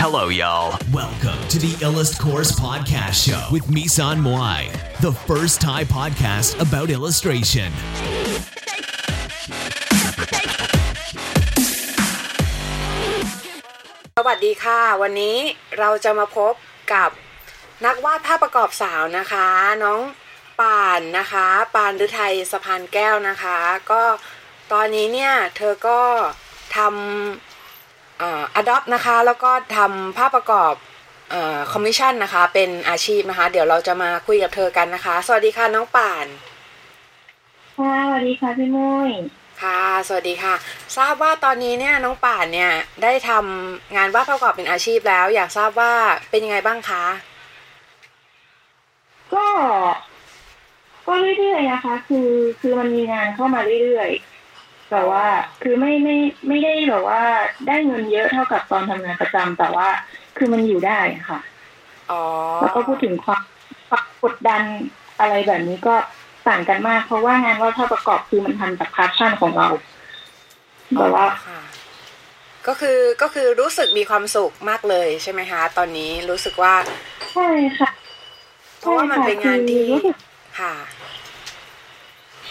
Hello, y'all. Welcome to the Illust Course Podcast Show with Misan Moai, the first Thai podcast about illustration. สวัสดีค่ะ วันนี้เราจะมาพบกับนักวาดภาพประกอบสาวนะคะ น้องป่านนะคะปานฤทัยสะพานแก้วนะคะ ก็ตอนนี้เนี่ย เธอก็ ทำเอ่อ adopt นะคะแล้วก็ทำภาพประกอบเอ่อ commission นะคะ เป็นอาชีพนะคะ เดี๋ยวเราจะมาคุยกับเธอกันนะคะ สวัสดีค่ะน้องป่านค่ะสวัสดีค่ะพี่มุ้ยค่ะ สวัสดีค่ะ ทราบว่าตอนนี้เนี่ยน้องป่านเนี่ยได้ทำงานวาดภาพประกอบเป็นอาชีพแล้ว อยากทราบว่าเป็นยังไงบ้างคะ ก็ ก็เรื่อยๆนะคะ คือคือมันมีงานเข้ามาเรื่อยๆ แต่ว่า คือไม่ไม่ไม่ได้แบบว่า ได้เงินเยอะเท่ากับตอนทำงานประจำแต่ว่า คือมันอยู่ได้ค่ะอ๋อแล้วก็พูดถึงความความกดดันอะไรแบบนี้ก็ต่างกันมาก เพราะว่างานว่าถ้าประกอบคือมันทำจากพาชั่นของเราแต่ว่าค่ะก็คือก็คือรู้สึกมีความสุขมากเลยใช่ไหมคะ ตอนนี้รู้สึกว่าใช่ค่ะเพราะว่ามันเป็นงานที่ใช่ค่ะคือ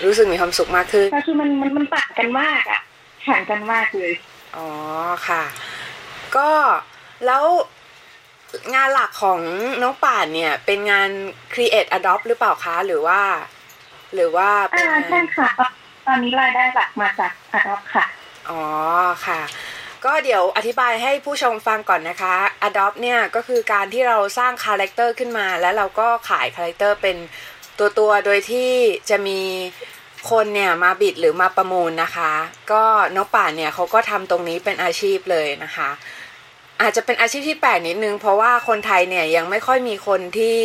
รู้สึกค่ะรู้สึกมีความสุขมากขึ้นแต่คือมันมันมันต่างกันมากอะห่างกันมากเลย อ๋อค่ะ ก็แล้วงานหลักของน้องป่านเนี่ย เป็นงาน create adopt หรือเปล่าคะหรือว่า หรือว่าเป็นอ่างาใช่นค่ะ ตอนนี้รายได้หลักมาจากอาร์ตค่ะ อ๋อค่ะ ก็เดี๋ยวอธิบายให้ผู้ชมฟังก่อนนะคะ Adopt เนี่ยก็คือการที่เราสร้าง character ขึ้นมา แล้วเราก็ขาย character เป็น ตัวตัวโดยที่จะมีคนเนี่ยมา bid หรือมาประมูลนะคะ ก็น้องป่านเนี่ยเขาก็ทำตรงนี้เป็นอาชีพเลยนะคะ อาจจะเป็นอาชีพที่แปลกนิดนึง เพราะว่าคนไทยเนี่ยยังไม่ค่อยมีคนที่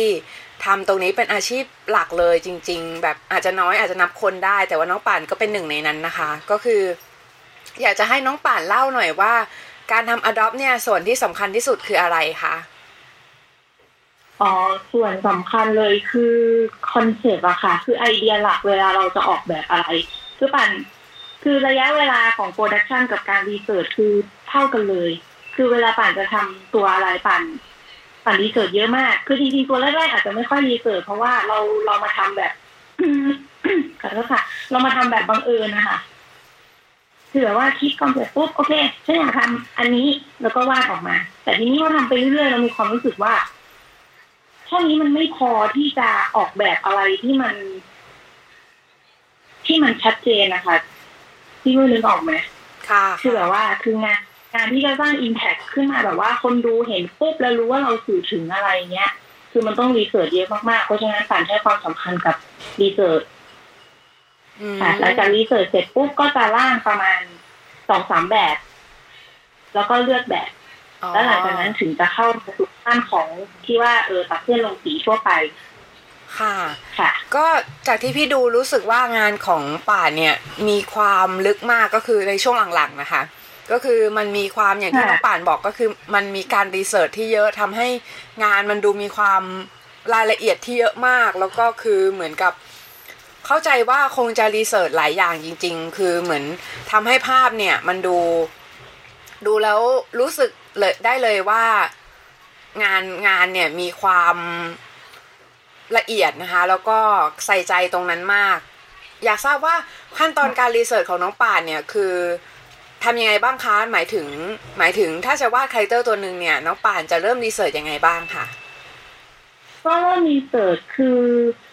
ทำตรงนี้เป็นอาชีพหลักเลยจริง ๆ แบบอาจจะน้อยอาจจะนับคนได้ แต่ว่าน้องป่านก็เป็นหนึ่งในนั้นนะคะ ก็คือ อยากจะให้น้องป่านเล่าหน่อยว่า การทำ adopt เนี่ยส่วนที่สำคัญที่สุดคืออะไรคะ อ๋อส่วนสำคัญเลยคือ concept อะค่ะ คือไอเดียหลักเวลาเราจะออกแบบอะไร คือป่านคือระยะเวลาของ production กับการ research คือเท่ากันเลย คือเวลาป่านจะทำตัวอะไรป่าน ป่าน research เยอะมาก คือจริงๆตัวแรกๆอาจจะไม่ค่อย research เพราะว่าเราเรามาทำแบบขอโทษค่ะ เรามาทำแบบบังเอิญนะคะคือแบบว่าคิด concept ปุ๊บโอเคฉันอยากทำอันนี้แล้วก็วาดออกมา แต่ทีนี้พอทำไปเรื่อยๆเรามีความรู้สึกว่า แค่นี้มันไม่พอที่จะออกแบบอะไรที่มัน ที่มันชัดเจนนะคะที่ไม่นึกออกไหมค่ะคือแบบว่าคืองานงานที่จะสร้าง impact ขึ้นมาแบบว่าคนดูเห็นปุ๊บแล้วรู้ว่าเราสื่อถึงอะไรเงี้ย คือมันต้องรีเสิร์ชเยอะมากๆ เพราะฉะนั้นป่านให้ความสำคัญกับรีเสิร์ชอืมค่ะหลังจากรีเสิร์ชเสร็จปุ๊บก็จะร่างประมาณสองสามแบบ แล้วก็เลือกแบบอ๋อแล้วหลังจากนั้นถึงจะเข้าสู่ ขั้นของที่ว่าเออตัดเส้นลงสีทั่วไป ค่ะ ค่ะ ก็จากที่พี่ดูรู้สึกว่างานของป่านเนี่ยมีความลึกมากก็คือในช่วงหลังๆนะคะ ก็คือมันมีความอย่างที่ค่ะน้องป่านบอกก็คือ มันมีการรีเสิร์ชที่เยอะทำให้งานมันดูมีความรายละเอียดที่เยอะมาก แล้วก็คือเหมือนกับเข้าใจว่าคงจะรีเสิร์ชหลายอย่างจริง ๆ คือเหมือนทำให้ภาพเนี่ยมันดูดูแล้วรู้สึกเลยได้เลยว่า งานงานเนี่ยมีความละเอียดนะคะ แล้วก็ใส่ใจตรงนั้นมาก อยากทราบว่าขั้นตอนการรีเสิร์ชของน้องป่านเนี่ยคือทำยังไงบ้างคะหมายถึงหมายถึงถ้าจะวาด character ตัวหนึ่งเนี่ย น้องป่านจะเริ่ม research ยังไงบ้างคะก็เริ่ม research คือ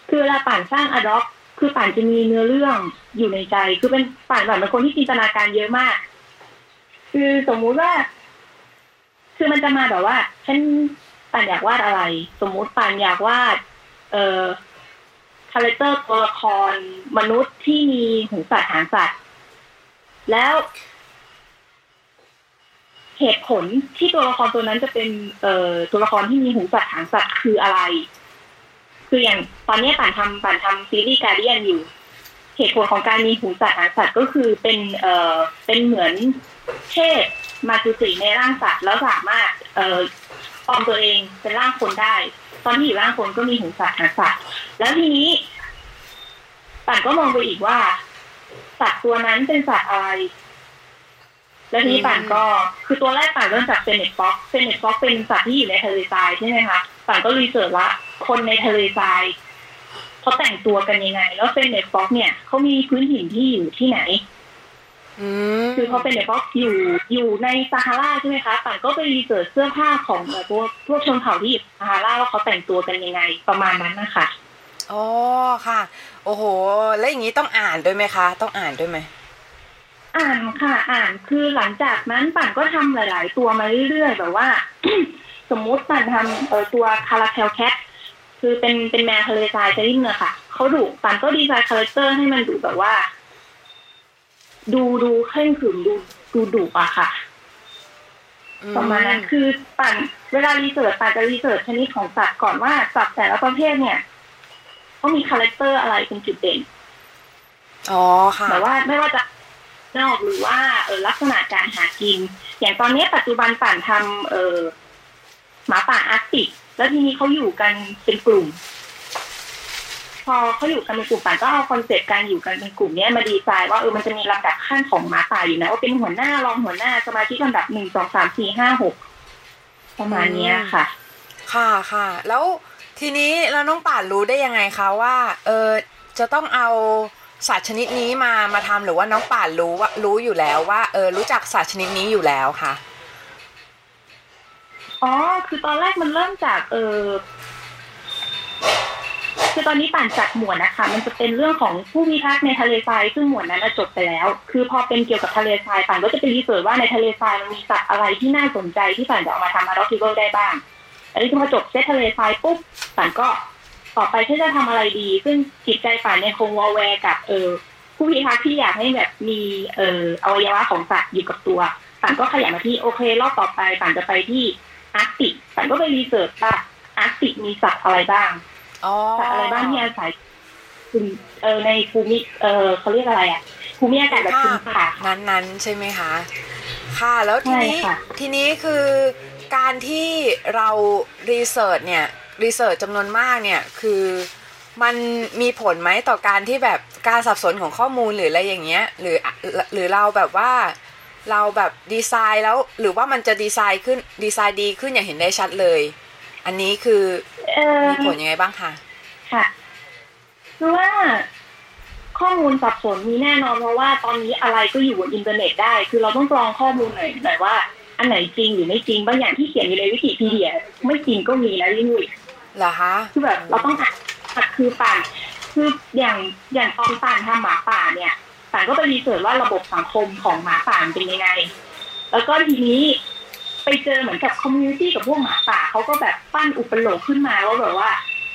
คือเวลาป่านสร้างอด็อกคือป่านจะมีเนื้อเรื่องอยู่ในใจ คือเป็นป่านป่านเป็นคนที่จินตนาการเยอะมาก คือสมมุติว่า คือมันจะมาแบบว่าฉันป่านอยากวาดอะไร สมมุติป่านอยากวาด เอ่อ character ตัวละครมนุษย์ที่มีหูสัตว์หางสัตว์ แล้ว เหตุผลที่ตัวละครตัวนั้นจะเป็น เอ่อตัวละครที่มีหูสัตว์หางสัตว์คืออะไร คืออย่างตอนนี้ป่านทำป่านทำซีรีส์การเดียนอยู่ เหตุผลของการมีหูสัตว์หางสัตว์ก็คือเป็น เอ่อเป็นเหมือน เทพมาจุติในร่างสัตว์แล้วสามารถเอ่อปลอมตัวเองเป็นร่างคนได้ ตอนที่อยู่ร่างคนก็มีหูสัตว์หางสัตว์ แล้วทีนี้ป่านก็มองไปอีกว่าสัตว์ตัวนั้นเป็นสัตว์อะไร แล้วทีนี้ป่านก็ คือตัวแรกป่านเริ่มจาก fennec fox fennec fox เป็นสัตว์ที่อยู่ในทะเลทรายใช่ไหมคะป่านก็ research ว่าคนในทะเลทรายเขาแต่งตัวกันยังไง แล้ว fennec fox เนี่ยเขามีพื้นถิ่นที่อยู่ที่ไหนอืม คือเขา fennec fox อยู่อยู่ในซาฮาราใช่ไหมคะป่านก็ไป research เสื้อผ้าของแบบพวกพวกชนเผ่าที่อยู่ซาฮาราว่าเขาแต่งตัวกันยังไงประมาณนั้นนะคะอ๋อค่ะ โอ้โห แล้วอย่างนี้ต้องอ่านด้วยไหมคะ ต้องอ่านด้วยไหมอ่านค่ะ อ่านคือหลังจากนั้นป่านก็ทำหลาย ๆ ตัวมาเรื่อยๆแบบว่า สมมุติป่านทำเออตัว caracal cat คือเป็นเป็นแมวทะเลทรายจะริ่มเนอะค่ะเขาดุป่านก็ design character ให้มันดูแบบว่า ดูดูเคร่งขรึมดูดูดุอะค่ะอืประมาณนั้นคือป่านเวลา research ป่านจะ research ชนิดของสัตว์ก่อนว่าสัตว์แต่ละประเภทเนี่ยเขามี character อะไรเป็นจุดเด่นอ๋อค่ะแบบว่าไม่ว่าจะ look หรือว่าเออลักษณะการหากิน อย่างตอนนี้ปัจจุบันป่านทำเออหมาป่าอาร์กติกแล้วทีนี้เขาอยู่กันเป็นกลุ่ม พอเขาอยู่กันเป็นกลุ่มป่านก็เอา concept การอยู่กันเป็นกลุ่มเนี้ยมาดีไซน์ว่าเออมันจะมีลำดับขั้นของหมาป่าอยู่นะว่าเป็นหัวหน้ารองหัวหน้าสมาชิกลำดับหนึ่งสองสามสี่ห้าหกประมาณเนี้ยค่ะ ค่ะค่ะ แล้วทีนี้เราน้องป่านรู้ได้ยังไงคะว่า เออจะต้องเอาสัตว์ชนิดนี้มามาทำหรือว่าน้องป่านรู้ว่ารู้อยู่แล้วว่า เออรู้จักสัตว์ชนิดนี้อยู่แล้วค่ะอ๋อคือตอนแรกมันเริ่มจากเออ คือตอนนี้ป่านจัดหมวดนะคะ มันจะเป็นเรื่องของผู้พิทักษ์ในทะเลทรายซึ่งหมวดนั้นจบไปแล้ว คือพอเป็นเกี่ยวกับทะเลทรายป่านก็จะไป research ว่าในทะเลทรายมันมีสัตว์อะไรที่น่าสนใจที่ป่านจะเอามาทำ adoptable ได้บ้าง อันนี้พอจบเซตทะเลทรายปุ๊บป่านก็ต่อไปที่จะทำอะไรดี ซึ่งจิตใจป่านในยคงวอลแวร์กับเออผู้พิทักษ์ที่อยากให้แบบมีเอออวัยวะของสัตว์อยู่กับตัวป่านก็ขยับมาที่โอเครอบต่อไปป่านจะไปที่อาร์ติกฉันก็ไปรีเสิร์ชว่าอาร์ติมีสัตว์อะไรบ้าง สัตว์อะไรบ้างที่อาศัยคุณเออในภูมิเออเขาเรียกอะไรอะภูมิอากาศแบบชื้นป่าค่ะนั้นนั้นๆใช่ไหมคะค่ะแล้วทีนี้ใช่ค่ะทีนี้คือการที่เรารีเสิร์ชเนี่ยรีเสิร์ชจำนวนมากเนี่ยคือมันมีผลไหมต่อการที่แบบการสับสนของข้อมูลหรืออะไรอย่างเงี้ยหรือหรือเราแบบว่าเราแบบดีไซน์แล้วหรือว่ามันจะดีไซน์ขึ้นดีไซน์ดีขึ้นอย่างเห็นได้ชัดเลย อันนี้คือเออมีผลยังไงบ้างคะค่ะคือว่าข้อมูลสับสนมีแน่นอนเพราะว่าตอนนี้อะไรก็อยู่บนอินเทอร์เน็ตได้ คือเราต้องกรองข้อมูลหน่อยหน่อยว่า อันไหนจริงหรือไม่จริงบางอย่างที่เขียนอยู่ในวิกิพีเดียไม่จริงก็มีนะจริงเหรอคะคือแบบเราต้องอ่านคือป่านคืออย่างอย่างตอนป่านทำหมาป่าเนี่ยป่านก็ไป research ว่าระบบสังคมของหมาป่ามันเป็นยังไง แล้วก็ทีนี้ ไปเจอเหมือนกับ community กับพวกหมาป่าเขาก็แบบปั้นอุปโลกน์ขึ้นมาว่าแบบว่า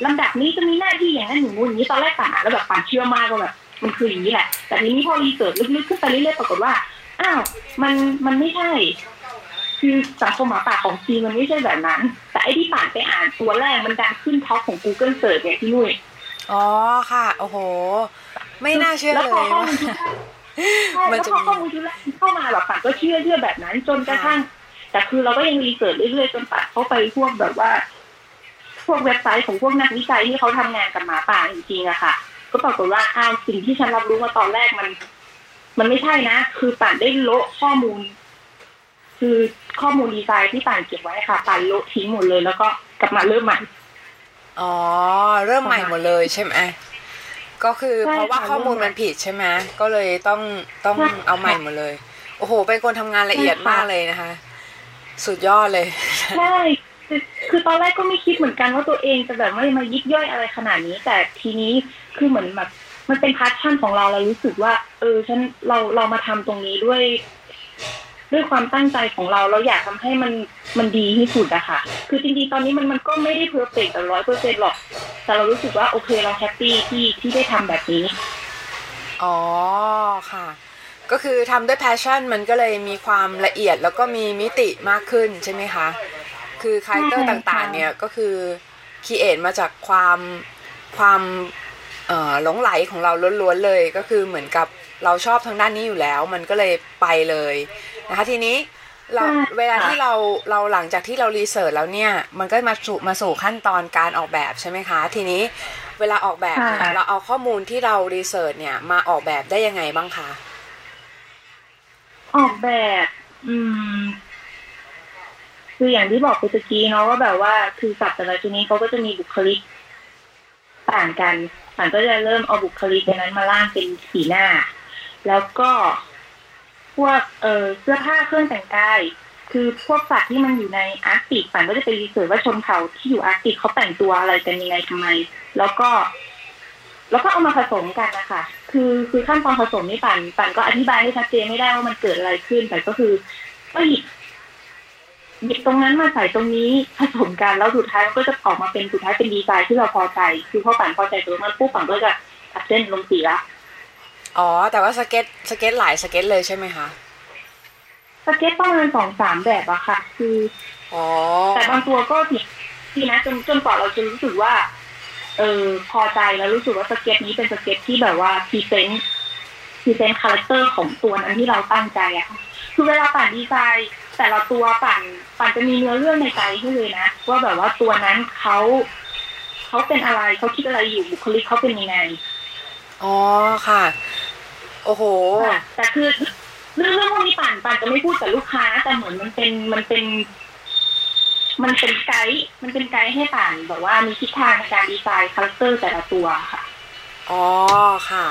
ลำดับนี้จะมีหน้าที่อย่างนั้นอย่างงู้นอย่างนี้ตอนแรกป่านอ่านแล้วแบบป่านเชื่อมากว่าแบบมันคืออย่างนี้แหละ แต่ทีนี้พอ research ลึกๆขึ้นไปเรื่อยๆปรากฏว่าอ้าวมันมันไม่ใช่ คือสังคมหมาป่าของจีนมันไม่ใช่แบบนั้น แต่ไอ้ที่ป่านไปอ่านตัวแรกมันดันขึ้น top ของ Google Search เนี่ยพี่นุ้ยอ๋อค่ะ โอ้โห ไม่น่าเชื่อแล้วเลพอยข้อว่ามูลชุดแรกใช่มันแล้วจะพอมีข้อมูลชุดแรกเข้ามาแบบป่านก็เชื่อเชื่อแบบนั้น จนกระทั่ง แต่คือเราก็ยัง research เรื่อยๆจนป่านเข้าไปพวกแบบว่า พวกเว็บไซต์ของพวกนักวิจัยที่เขาทำงานกับหมาป่าจริงๆอะค่ะ ก็ปรากฏว่าอ้าวสิ่งที่ฉันรับรู้มาตอนแรกมัน มันไม่ใช่นะ คือป่านได้โละข้อมูล คือข้อมูลดีไซน์ที่ป่านเก็บไว้ค่ะป่านโละทิ้งหมดเลย แล้วก็กลับมาเริ่มใหม่อ๋อเริ่มใหม่หมดเลยใช่ไหมก็คือใช่เพราะว่าค่ะข้อมูลเริ่มใหม่มันผิดใช่ไหมก็เลยต้องต้องใช่เอาใหม่หมดเลย โอ้โห เป็นคนทำงานละเอียดใช่ค่ะมากเลยนะคะ สุดยอดเลยใช่คือคือตอนแรกก็ไม่คิดเหมือนกันว่าตัวเองจะแบบว่ามายิบย่อยอะไรขนาดนี้ แต่ทีนี้คือเหมือนแบบมันเป็น passion ของเราเรารู้สึกว่า เออฉันเราเรามาทำตรงนี้ด้วย ด้วยความตั้งใจของเราเราอยากทำให้มันมันดีที่สุดอะค่ะ คือจริงๆตอนนี้มันมันก็ไม่ได้ perfect ร้อยเปอร์เซ็นหรอก แต่เรารู้สึกว่าโอเคเรา happy ที่ที่ได้ทำแบบนี้ อ๋อค่ะ ก็คือทำด้วย passion มันก็เลยมีความละเอียดแล้วก็มีมิติมากขึ้นใช่ไหมคะ คือ character ใช่ค่ะต่างๆ เนี่ยก็คือ create มาจากความความเอ่อหลงไหลของเราล้วนๆเลย ก็คือเหมือนกับเราชอบทางด้านนี้อยู่แล้ว มันก็เลยไปเลยนะคะทีนี้เราใช่เวลาค่ะที่เราเราหลังจากที่เรา research แล้วเนี่ย มันก็มาสู่มาสู่ขั้นตอนการออกแบบใช่ไหมคะ ทีนี้เวลาออกแบบเนี่ยค่ะเราเอาข้อมูลที่เรารีเสิร์ชเนี่ยมาออกแบบได้ยังไงบ้างคะ ออกแบบ อืม คืออย่างที่บอกไปตะกี้เนาะว่าแบบว่าคือสัตว์แต่ละชนิดเขาก็จะมีบุคลิกต่างกันต่างก็จะเริ่มเอาบุคลิกนั้นมาล่างเป็นสีหน้า แล้วก็พวกเออเสื้อผ้าเครื่องแต่งกายคือพวกสัตว์ที่มันอยู่ในอาร์กติกป่านก็จะไป research ว่าชนเผ่าที่อยู่อาร์กติกเขาแต่งตัวอะไรกันยังไงทำไม แล้วก็ แล้วก็เอามาผสมกันนะคะคือคือขั้นตอนผสมนี่ป่านป่านก็อธิบายให้ชัดเจนไม่ได้ว่ามันเกิดอะไรขึ้นแต่ก็คือก็หยิบหยิบตรงนั้นมาใส่ตรงนี้ผสมกันแล้วสุดท้ายมันก็จะออกมาเป็นสุดท้ายเป็นดีไซน์ที่เราพอใจ คือพอป่านพอใจตัวมันปุ๊บป่านก็จะตัดเส้นลงสีละอ๋อ แต่ว่า sketch sketch หลายสเก็ตเลยใช่ไหมคะสเก็ตประมาณสองสามแบบอะค่ะ คือ อ๋อ แต่บางตัวก็ทีทีนะจนจนกว่าเราจะรู้สึกว่า เออพอใจแล้วรู้สึกว่าสเก็ตนี้เป็นสเก็ตที่แบบว่า present present character ของตัวนั้นที่เราตั้งใจอะค่ะคือเวลาป่านดีไซน์แต่ละตัวป่านป่านจะมีเนื้อเรื่องในใจให้เลยนะว่าแบบว่าตัวนั้นเขาเขาเป็นอะไรเขาคิดอะไรอยู่บุคลิกเขาเป็นยังไงอ๋อค่ะ โอ้โหค่ะแต่คือเรื่องเรื่องพวกนี้ป่านป่านจะไม่พูดกับลูกค้าแต่เหมือนมันเป็นมันเป็น มันเป็นไกด์มันเป็นไกด์ให้ป่านแบบว่ามีทิศทางในการ design character แต่ละตัวค่ะ อ๋อค่ะ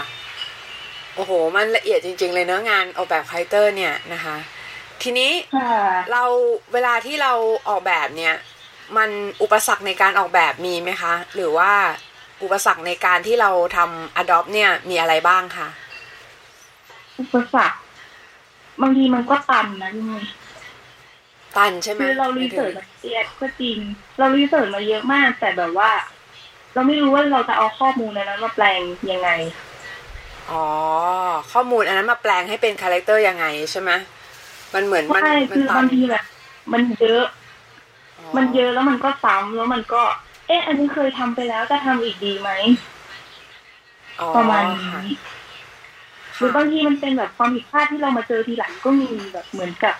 โอ้โห มันละเอียดจริง ๆ เลยเนื้องานออกแบบ character เนี่ยนะคะ ทีนี้ค่ะเราเวลาที่เราออกแบบเนี่ย มันอุปสรรคในการออกแบบมีไหมคะ หรือว่าอุปสรรคในการที่เราทำ Adopt เนี่ยมีอะไรบ้างคะอุปสรรคบางทีมันก็ตันนะยังไง ตันใช่ไหมคือเรา research มาเยอะก็จริง เรา research มาเยอะมาก แต่แบบว่า เราไม่รู้ว่าเราจะเอาข้อมูลในนั้นมาแปลงยังไง อ๋อ ข้อมูลอันนั้นมาแปลงให้เป็น character ยังไงใช่ไหมมันเหมือนมันใช่มัคือตับางทีแบบมันเยอะอ๋อมันเยอะแล้วมันก็ซ้ำแล้วมันก็ เอ๊ะ อันนี้เคยทำไปแล้วจะทำอีกดีไหมอ๋อประมาณค่ะนี้หรือบางทีมันเป็นแบบความผิดพลาดที่เรามาเจอทีหลังก็มีแบบเหมือนกับ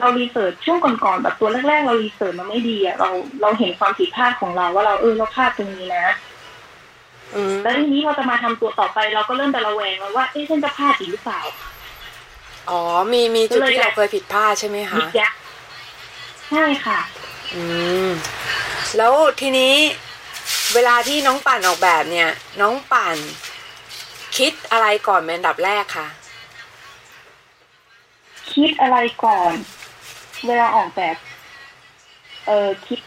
เรารีเสิร์ชช่วงก่อนๆแบบตัวแรกๆ เรารีเสิร์ชมาไม่ดีอะเราเราเห็นความผิดพลาดของเราว่าเราเออเราพลาดตรงนี้นะอืมแล้วทีนี้เราจะมาทำตัวต่อไปเราก็เริ่มแต่ระแวงแล้วว่าเอ๊ะฉันจะพลาดอีกหรือเปล่าอ๋อมีมีจุดก็เลยที่เราอยากเคยผิดพลาดใช่ไหมยิคะกยักใช่ค่ะ อืมแล้วทีนี้เวลาที่น้องป่านออกแบบเนี่ย น้องป่านคิดอะไรก่อนเป็นอันดับแรกคะคิดอะไรก่อน เวลาออกแบบ เออคิด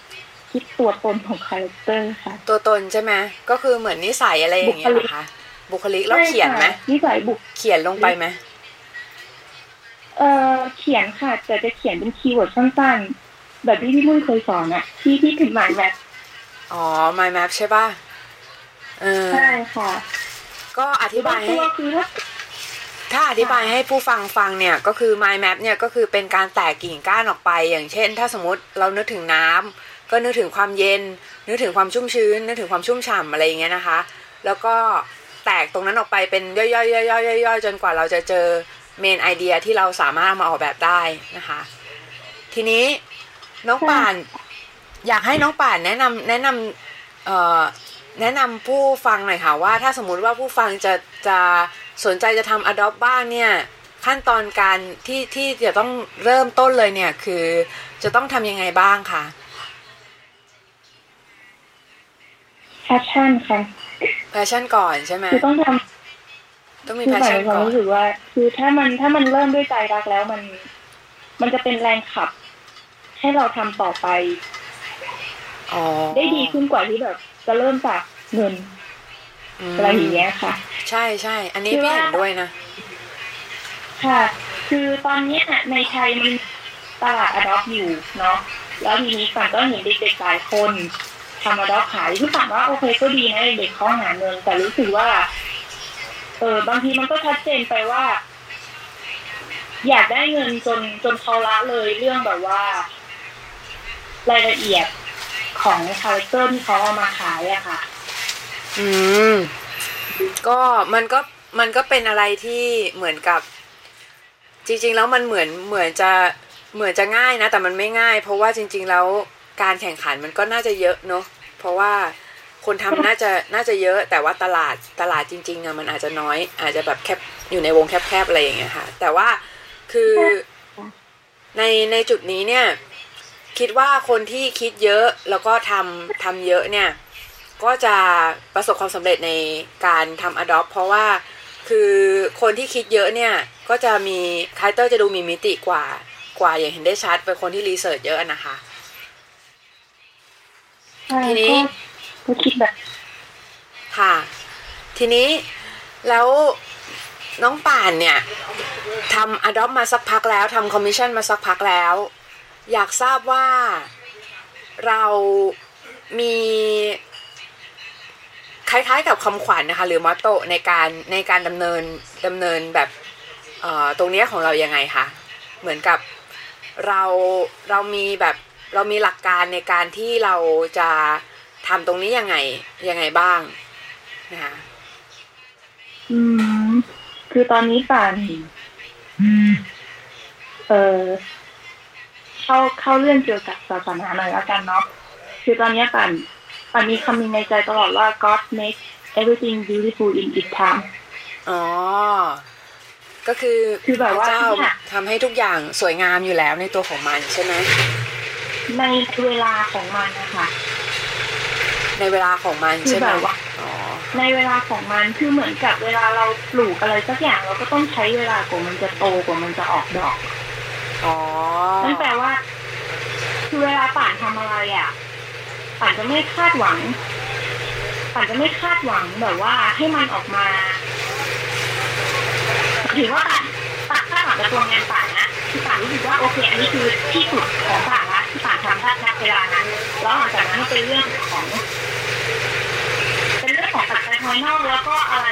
คิดตัวตนของ character ค่ะ ตัวตนใช่ไหมก็คือเหมือนนิสัยอะไรอย่างเงี้ยเหรอคะบุคลิกแล้วเขียนไหมใช่ค่ะนิสัยบุคเขียนลงไปไหมเออเขียนค่ะแต่จะเขียนเป็นคีย์เวิร์ดสั้นๆ แบบที่พี่มุ้ยเคยสอนอะที่ที่ถึงหมายแบบอ๋อ mind map ใช่ป่ะเออใช่ค่ะ ก็อธิบายตัให้วคือถ้า ถ้าอธิบายให้ผู้ฟังฟังเนี่ยก็คือ mind map เนี่ยก็คือเป็นการแตกกิ่งก้านออกไป อย่างเช่น ถ้าสมมติเรานึกถึงน้ำก็นึกถึงความเย็น นึกถึงความชุ่มชื้น นึกถึงความชุ่มฉ่ำอะไรอย่างเงี้ยนะคะ แล้วก็แตกตรงนั้นออกไปเป็นย่อยๆย่อยๆย่อยๆจนกว่าเราจะเจอเมนไอเดียที่เราสามารถมาออกแบบได้นะคะ ทีนี้น้องป่าน อยากให้น้องป่านแนะนำแนะนำแนะนำผู้ฟังหน่อยค่ะว่าถ้าสมมุติว่าผู้ฟังจะจะ สนใจจะทำ Adopt บ้างเนี่ย ขั้นตอนการที่ที่จะต้องเริ่มต้นเลยเนี่ย คือจะต้องทำยังไงบ้างคะ passion ค่ะ passion ก่อนใช่ไหมคือต้องทำต้องมีคือ passion หมายความก่อนรู้สึกว่า คือถ้ามันถ้ามันเริ่มด้วยใจรักแล้วมัน มันจะเป็นแรงขับ ให้เราทำต่อไปอ๋อได้ดีขึ้นกว่าที่แบบ จะเริ่มจากเงินมอะไรอย่างเงี้ยค่ะ ใช่ใช่ อันนี้คือพี่ว่าเห็นด้วยนะ ค่ะ คือตอนเนี้ยในไทยมันตลาด adopt อยู่เนาะ แล้วทีนี้ป่านก็เห็นเด็กๆหลายคนทำ adopt ขายที่ป่านว่าโอเคก็ดีนะเด็กๆเขาหาเงิน แต่รู้สึกว่า เออบางทีมันก็ชัดเจนไปว่า อยากได้เงินจนจนเขาละเลยเรื่องแบบว่า รายละเอียดของ character ที่เขาเอามาขายอะค่ะ อืม ก็มันก็มันก็เป็นอะไรที่เหมือนกับ จริง ๆ แล้วมันเหมือนเหมือนจะเหมือนจะง่ายนะ แต่มันไม่ง่าย เพราะว่าจริง ๆ แล้วการแข่งขันมันก็น่าจะเยอะเนอะเพราะว่าคนทำน่าจะน่าจะเยอะ แต่ว่าตลาดตลาดจริงๆอะมันอาจจะน้อย อาจจะแบบแคบอยู่ในวงแคบๆอะไรอย่างเงี้ยค่ะ แต่ว่าคือในในจุดนี้เนี่ย คิดว่าคนที่คิดเยอะแล้วก็ทำทำเยอะเนี่ย ก็จะประสบความสำเร็จในการทำ adopt เพราะว่าคือคนที่คิดเยอะเนี่ย ก็จะมี character จะดูมีมิติกว่ากว่าอย่างเห็นได้ชัดเป็นคนที่ research เยอะนะคะใช่ทีนี้ก็ก็คิดแบบค่ะ ทีนี้แล้วน้องป่านเนี่ยทำ Adopt มาสักพักแล้วทำคอมมิชชั่นมาสักพักแล้ว อยากทราบว่าเรามี คล้ายๆกับคำขวัญนะคะ หรือมอตโตในการในการดำเนินดำเนินแบบตรงนี้ของเรายังไงคะเหมือนกับเราเรามีแบบเรามีหลักการในการที่เราจะทำตรงนี้ยังไงยังไงบ้างนะคะอืมคือตอนนี้ป่านเออเข้าเข้าเรื่องเกี่ยวกับศาสนาหน่อยแล้วกันเนาะคือตอนนี้ป่าน ป่านมีคำหนึงในใจตลอดว่า God makes everything beautiful in its time อ๋อ ก็คือคือแบบว่าพระเจ้าทุกอย่างทำให้ทุกอย่างสวยงามอยู่แล้วในตัวของมันใช่ไหมในเวลาของมันนะคะในเวลาของมันคือใช่ไหมแบบว่าอ๋อในเวลาของมันคือเหมือนกับเวลาเราปลูกอะไรสักอย่างเราก็ต้องใช้เวลากว่ามันจะโตกว่ามันจะออกดอก อ๋อนั่นแปลว่า คือเวลาป่านทำอะไรอะ ป่านจะไม่คาดหวังป่านจะไม่คาดหวังแบบว่าให้มันออกมาถือว่าป่านป่านคาดหวังกับตัวงานป่านนะคือป่านรู้สึกว่าโอเคอันนี้คือที่สุดของป่านละที่ป่านทำได้ณเวลานั้นแล้วหลังจากนั้นเป็นเรื่องของเป็นเรื่องของปัจจัยภายนอกแล้วก็อะไร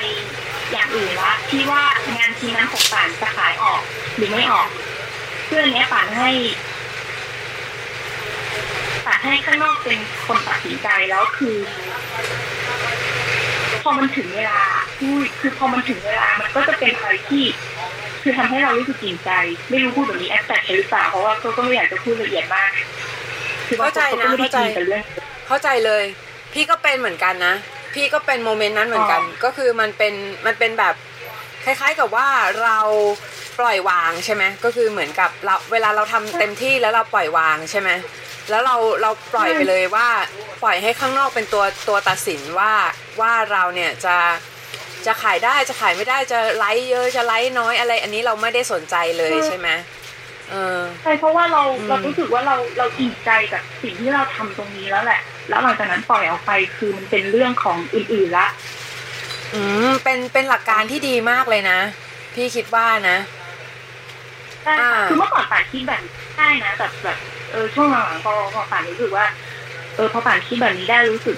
อย่างอื่นละที่ว่างานทีนั้นของป่านจะขายออกหรือไม่ออกเพื่ออนเนี้ยป่านให้ ป่านให้ข้างนอกเป็นคนตัดสินใจแล้วคือ พอมันถึงเวลาคือคือพอมันถึงเวลามันก็จะเป็นอะไรที่ คือทำให้เรารู้สึกจริงใจ ไม่รู้พูดแบบนี้แอปแตกหรือเปล่าเพราะว่าก็ก็ไม่อยากจะพูดละเอียดมาก คือบางคนก็ไม่ได้กินแต่เรื่องเข้าใจเลย พี่ก็เป็นเหมือนกันนะพี่ก็เป็นโมเมนต์นั้นเหมือนกันอ๋อก็คือมันเป็นมันเป็นแบบคล้าย ๆกับว่าเราปล่อยวางใช่ไหมก็คือเหมือนกับเราเวลาเราทำเต็มที่แล้วเราปล่อยวางใช่ไหม แล้วเราเราปล่อยไปเลยว่าปล่อยให้ข้างนอกเป็นตัวตัวตัดสินว่าว่าเราเนี่ยจะจะขายได้จะขายไม่ได้จะไลค์เยอะจะไลค์น้อยอะไร อันนี้เราไม่ได้สนใจเลยใช่ไหมเออใช่เพราะว่าเราอืมเรารู้สึกว่าเราเราอิ่มใจกับสิ่งที่เราทำตรงนี้แล้วแหละ แล้วหลังจากนั้นปล่อยออกไปคือมันเป็นเรื่องของอื่นๆละ อืมเป็นเป็นหลักการที่ดีมากเลยนะ พี่คิดว่านะใช่ค่ะอ่าคือเมื่อก่อนป่านคิดแบบใช่นะแต่แบบ เออช่วงหลังๆพอพอป่านรู้สึกว่า เออพอป่านคิดแบบนี้ได้รู้สึก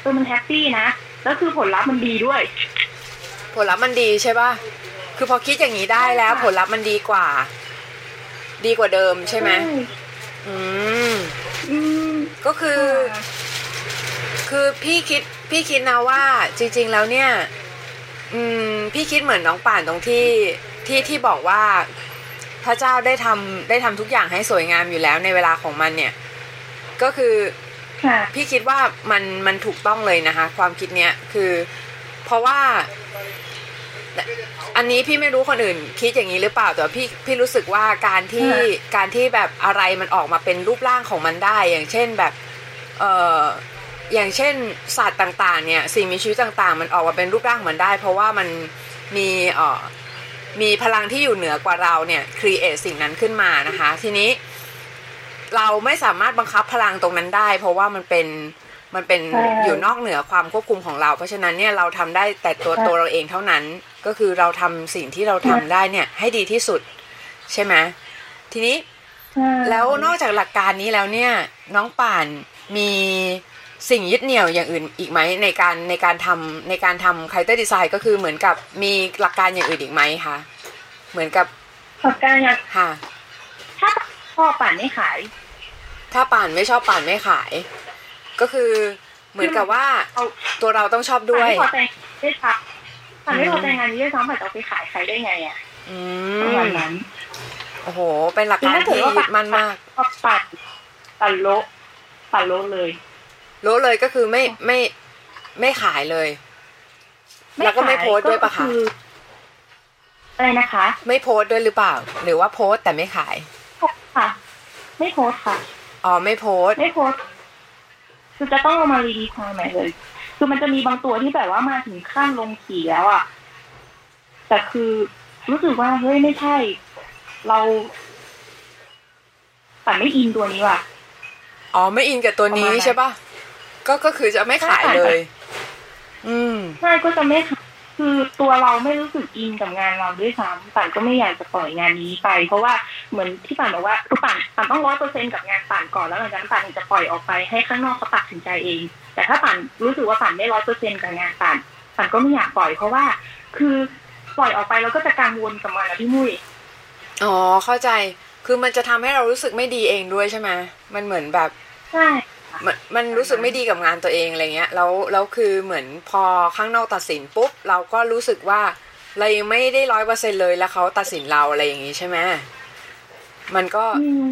เออมัน happy นะแล้วคือผลลัพธ์มันดีด้วย ผลลัพธ์มันดีใช่ป่ะคือพอคิดอย่างนี้ได้แล้วใช่ค่ะผลลัพธ์มันดีกว่า ดีกว่าเดิมใช่ไหมอืมอืมก็คือค่ะคือพี่คิดพี่คิดนะว่า จริง ๆ แล้วเนี่ย อืม พี่คิดเหมือนน้องป่านตรงที่ที่ที่บอกว่า พระเจ้าได้ทำได้ทำทุกอย่างให้สวยงามอยู่แล้วในเวลาของมันเนี่ย ก็คือค่ะพี่คิดว่ามันมันถูกต้องเลยนะคะ ความคิดเนี้ยคือ เพราะว่า อันนี้พี่ไม่รู้คนอื่น คิดอย่างนี้หรือเปล่าแต่ว่าพี่พี่รู้สึกว่าการที่ค่ะการที่แบบอะไรมันออกมาเป็นรูปร่างของมันได้ อย่างเช่นแบบ เอออย่างเช่นสัตว์ต่าง ๆ เนี่ย สิ่งมีชีวิตต่าง ๆ มันออกมาเป็นรูปร่างของมันได้ เพราะว่ามันมีเออ มีพลังที่อยู่เหนือกว่าเราเนี่ยครีเอทสิ่งนั้นขึ้นมานะคะ ทีนี้ เราไม่สามารถบังคับพลังตรงนั้นได้ เพราะว่ามันเป็นมันเป็นใช่อยู่นอกเหนือความควบคุมของเรา เพราะฉะนั้นเนี่ยเราทำได้แต่ตัวใช่ตัวเราเองเท่านั้นก็คือเราทำสิ่งที่เราทำได้เนี่ย ให้ดีที่สุด ใช่ไหมทีนี้ใช่แล้วนอกจากหลักการนี้แล้วเนี่ย น้องป่านมี สิ่งยึดเหนี่ยวอย่างอื่นอีกไหมในการในการทำในการทำ character design ก็คือเหมือนกับมีหลักการอย่างอื่นอีกไหมคะเหมือนกับขอบการอย่างค่ะ ถ้าพ่อป่านไม่ขาย ถ้าป่านไม่ชอบป่านไม่ขาย ก็คือเหมือนกับว่าเอาตัวเราต้องชอบด้ป่านวยไม่พอใจได้พักป่านไม่อืมพอใจงานนี้ด้วยซ้ำป่านจะเอาไปขายใครได้ไงอะอืประมมาณนั้นโอ้โหเป็นหลักการที่ยึดมั่นมากพอปัดปัดโละปัดโละเลย รู้เลยก็คือไม่ไม่ไม่ขายเลย แล้วก็ไม่ขายโพสต์ด้วยปะคะออะไรนะคะ ไม่โพสต์ด้วยหรือเปล่า หรือว่าโพสต์แต่ไม่ขายโพสไม่โพสต์ค่ะอ๋อไม่โพสต์ไม่โพสต์คือจะต้องเอามารีดีไซน์ใหม่เลย คือมันจะมีบางตัวที่แบบว่ามาถึงขั้นลงขีแล้วอะแต่คือรู้สึกว่าเฮ้ยไม่ใช่ เราแต่ไม่อินตัวนี้ว่ะอ๋อไม่อินกับตัวนี้ประมาณนั้นใช่ปะ ก็ก็คือจะไม่ขายเลย อืมใช่ก็จะไม่ขายคือตัวเราไม่รู้สึกอินกับงานเราด้วยซ้ำป่านก็ไม่อยากจะปล่อยงานนี้ไป เพราะว่าเหมือนที่ป่านบอกว่าคือป่านป่านต้องร้อยเปอร์เซ็นกับงานป่านก่อนแล้วหลังจากนั้นป่านถึงจะปล่อยออกไปให้ข้างนอกเขาตัดสินใจเอง แต่ถ้าป่านรู้สึกว่าป่านไม่ร้อยเปอร์เซ็นกับงานป่านป่านก็ไม่อยากปล่อยเพราะว่า คือปล่อยออกไปแล้วก็จะกังวลกับมันนะพี่มุ้ยอ๋อเข้าใจคือมันจะทำให้เรารู้สึกไม่ดีเองด้วยใช่ไหมมันเหมือนแบบใช่ มันมันรู้สึกไม่ดีกับงานตัวเองอะไรเงี้ยแล้วแล้วคือเหมือนพอข้างนอกตัดสินปุ๊บ เราก็รู้สึกว่าเรายังไม่ได้ร้อยเปอร์เซ็นเลยแล้วเขาตัดสินเราอะไรอย่างงี้ใช่ไหมมันก็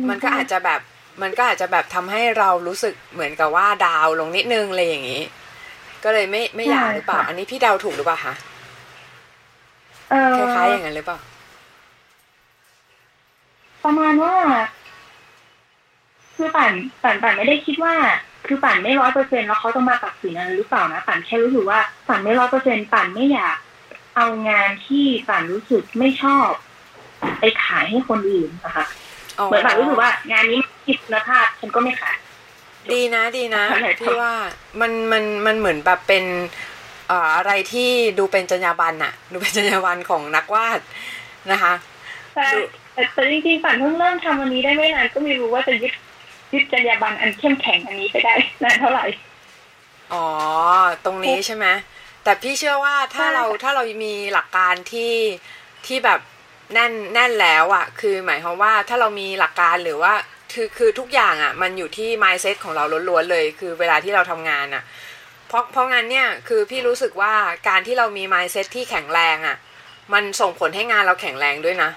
มันก็อาจจะแบบมันก็อาจจะแบบทำให้เรารู้สึกเหมือนกับว่าดาวน์ลงนิดนึงอะไรอย่างงี้ ก็เลยไม่ไม่อยากหรือเปล่า อันนี้พี่เดาถูกหรือเปล่าคะเออคล้ายๆอย่างนั้นหรือเปล่าประมาณว่า คือป่านป่านป่านไม่ได้คิดว่า คือป่านไม่ร้อยเปอร์เซ็นแล้วเขาจะมาตัดสินอะไรหรือเปล่านะป่านแค่รู้สึกว่าป่านไม่ร้อยเปอร์เซ็นป่านไม่อยากเอางานที่ป่านรู้สึกไม่ชอบ ไปขายให้คนอื่นนะคะอ๋อเหมือนป่านรู้สึกว่างานนี้มันผิดคุณภาพฉันก็ไม่ขายดีนะดีนะอะไรครับพี่ว่ามันมันมันเหมือนแบบเป็นเอ่ออะไรที่ดูเป็นจรรยาบรรณอะดูเป็นจรรยาบรรณของนักวาดนะคะใช่แต่แต่จริงๆป่านเพิ่งเริ่มทำวันนี้ได้ไม่นานก็ไม่รู้ว่าจะยึด ยึดจรรยาบรรณอันเข้มแข็งอันนี้ไปได้นานเท่าไหร่ อ๋อ ตรงนี้ใช่ไหมแต่พี่เชื่อว่าถ้าใช่เราถ้าเรามีหลักการที่ที่แบบแน่นแน่นแล้วอะคือหมายความว่าถ้าเรามีหลักการหรือว่าคือคือทุกอย่างอะมันอยู่ที่ mindset ของเราล้วนๆเลย คือเวลาที่เราทำงานอะเพราะเพราะงั้นเนี่ยคือพี่รู้สึกว่าการที่เรามี mindset ที่แข็งแรงอะมันส่งผลให้งานเราแข็งแรงด้วยนะ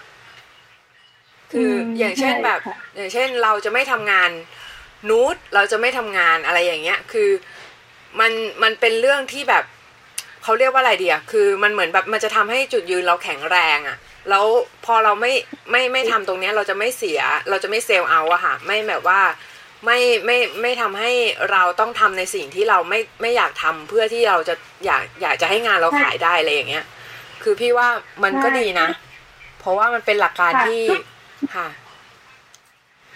คืออมอย่างเช่นใช่แบบค่ะอย่างเช่นเราจะไม่ทำงานนูดเราจะไม่ทำงานอะไรอย่างเงี้ย คือมันมันเป็นเรื่องที่แบบเขาเรียกว่าอะไรเดียคือมันเหมือนแบบมันจะทำให้จุดยืนเราแข็งแรงอะ่ะแล้วพอเราไม่ไม่ไม่ทำตรงเนี้ยเราจะไม่เสีย เราจะไม่เซลล์เอาอะค่ะ ไม่แบบว่าไม่ไม่ไม่ทำให้เราต้องทำในสิ่งที่เราไม่ไม่อยากทำเพื่อที่เราจะอยากอยากจะให้งานเราขายได้อะไรอย่างเงี้ย คือพี่ว่ามันก็ดีนะ เพราะว่ามันเป็นหลักการที่ ค่ะ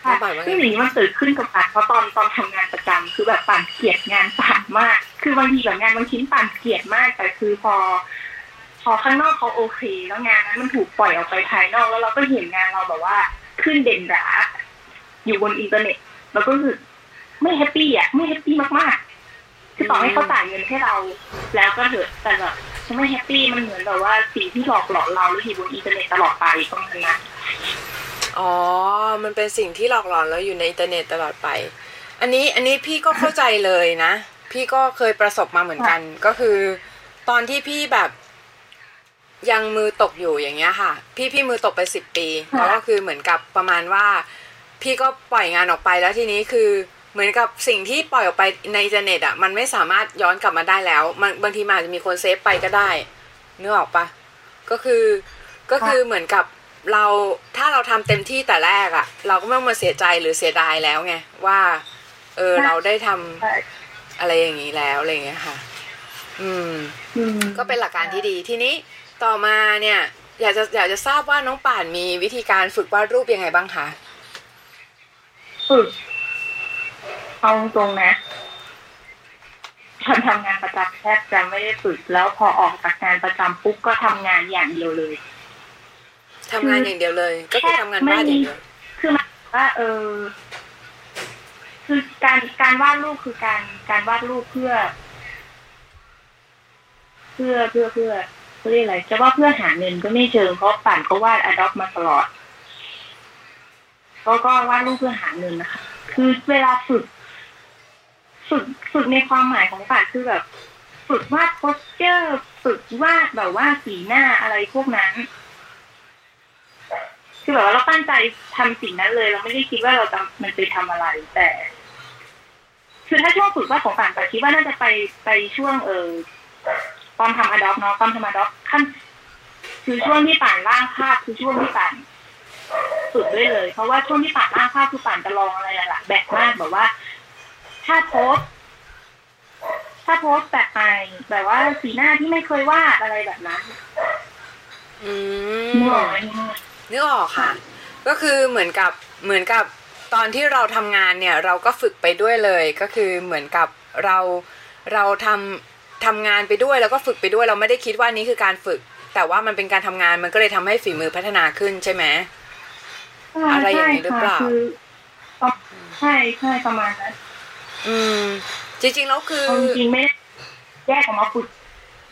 ค่ะป่านว่าไงซึ่งอย่างนี้มันเกิดขึ้นกับป่านเพราะตอนตอนทำงานประจำคือแบบป่านเกลียดงานป่านมาก คือบางทีแบบงานบางชิ้นป่านเกลียดมาก แต่คือพอ พอข้างนอกเขาโอเค แล้วงานนั้นมันถูกปล่อยออกไปภายนอกแล้วเราก็เห็นงานเราแบบว่า ขึ้นเด่นหราอยู่บนอินเทอร์เน็ตเราก็รู้สึกไม่ happy อะไม่ happy มากๆคือต่อให้เขาจ่ายเงินให้เรา แล้วก็เถอะแต่แบบฉันไม่ happy มันเหมือนแบบว่าสิ่งที่หลอกหลอนเราแล้วอยู่บนอินเทอร์เน็ตตลอดไปตรงนั้นนะ อ๋อ มันเป็นสิ่งที่หลอกหลอนเราอยู่ในอินเทอร์เน็ตตลอดไป อันนี้อันนี้พี่ก็เข้าใจเลยนะ พี่ก็เคยประสบมาเหมือนกัน ก็คือ ตอนที่พี่แบบยังมือตกอยู่อย่างเงี้ยค่ะ พี่พี่มือตกไปสิบปีแล้วก็คือเหมือนกับประมาณว่า พี่ก็ปล่อยงานออกไปแล้วทีนี้คือเหมือนกับสิ่งที่ปล่อยออกไปในอินเทอร์เน็ตอะมันไม่สามารถย้อนกลับมาได้แล้วมันบางทีมันอาจจะมีคน save ไปก็ได้นึกออกปะก็คือก็คือเหมือนกับ เราถ้าเราทำเต็มที่แต่แรกอะ เราก็ไม่ต้องมาเสียใจหรือเสียดายแล้วไงว่า เออใช่เราได้ทำใช่อะไรอย่างนี้แล้วอะไรอย่างเงี้ยค่ะอืมอืม ก็เป็นหลักการที่ดีทีนี้ต่อมาเนี่ย อยากจะอยากจะทราบว่าน้องป่านมีวิธีการฝึกวาดรูปยังไงบ้างคะฝึกเอาตรงๆนะตอนทำงานประจำแทบจะไม่ได้ฝึกแล้วพอออกจากงานประจำปุ๊บก็ทำงานอย่างเดียวเลย ทำงานอย่างเดียวเลย ก็คือทำงานวาดอย่างเดียวคือหมายถึงว่าเออคือการการวาดรูปคือการการวาดรูปเพื่อเพื่อ เพื่อเพื่อเพื่อเรียกอะไรจะว่าเพื่อหาเงินก็ไม่เชิงเพราะป่านก็วาดอดอปมาตลอดก็ก็วาดรูปเพื่อหาเงินนะคะคือเวลาฝึก ฝึกฝึกในความหมายของป่านคือแบบ ฝึกวาดโพสเจอร์ ฝึกวาดแบบว่าสีหน้าอะไรพวกนั้น คือแบบว่าเราตั้งใจทำสิ่งนั้นเลย เราไม่ได้คิดว่าเราจะมันไปทำอะไร แต่ คือถ้าช่วงฝึกวาดของป่านป่านคิดว่าน่าจะไปไปช่วง เออตอนทำอดอปเนาะตอนทำอดอปขั้น คือช่วงที่ป่านร่างภาพคือช่วงที่ป่านฝึกด้วยเลย เพราะว่าช่วงที่ป่านหน้าภาพคือป่านจะลองอะไรหลายๆแบบมากแบบว่า ถ้าโพสต์ถ้าโพสต์แบบไหนแบบว่าสีหน้าที่ไม่เคยวาดอะไรแบบนั้น อืนึกอมอกไหม นึกออกค่ะ ก็คือเหมือนกับเหมือนกับตอนที่เราทำงานเนี่ยเราก็ฝึกไปด้วยเลยก็คือเหมือนกับเราเราทำทำงานไปด้วยแล้วก็ฝึกไปด้วยเราไม่ได้คิดว่านี้คือการฝึก แต่ว่ามันเป็นการทำงานมันก็เลยทำให้ฝีมือพัฒนาขึ้นใช่ไหมอะไรอย่างนี้หรือเปล่าใช่ค่ะคือใช่ใช่ประมาณนั้นอืม จริงๆแล้วคือเอาจริงๆไม่ได้แยกออกมาฝึก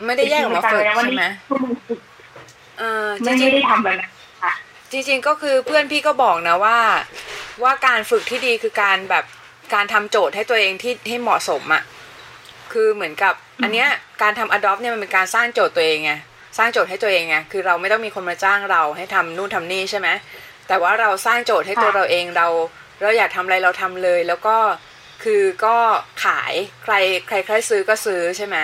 ไม่ได้แยกออกมาฝึกจริงๆวันใช่นี้ไหมพวกมึงฝึกเออจไม่ริงไม่ได้ทำแบบนั้นค่ะๆ จริงๆก็คือเพื่อนพี่ก็บอกนะว่าว่าการฝึกที่ดีคือการแบบการทำโจทย์ให้ตัวเองที่ให้เหมาะสมอะคือเหมือนกับอันเนี้ยการทำ adopt เนี่ยมันเป็นการสร้างโจทย์ตัวเองไงสร้างโจทย์ให้ตัวเองไงคือเราไม่ต้องมีคนมาจ้างเราให้ทำนู่นทำนี่ใช่ไหมแต่ว่าเราสร้างโจทย์ให้ตัวค่ะเราเองเรา เราอยากทำอะไรเราทำเลย แล้วก็คือก็ขายใครใครใครซื้อก็ซื้อใช่ไหม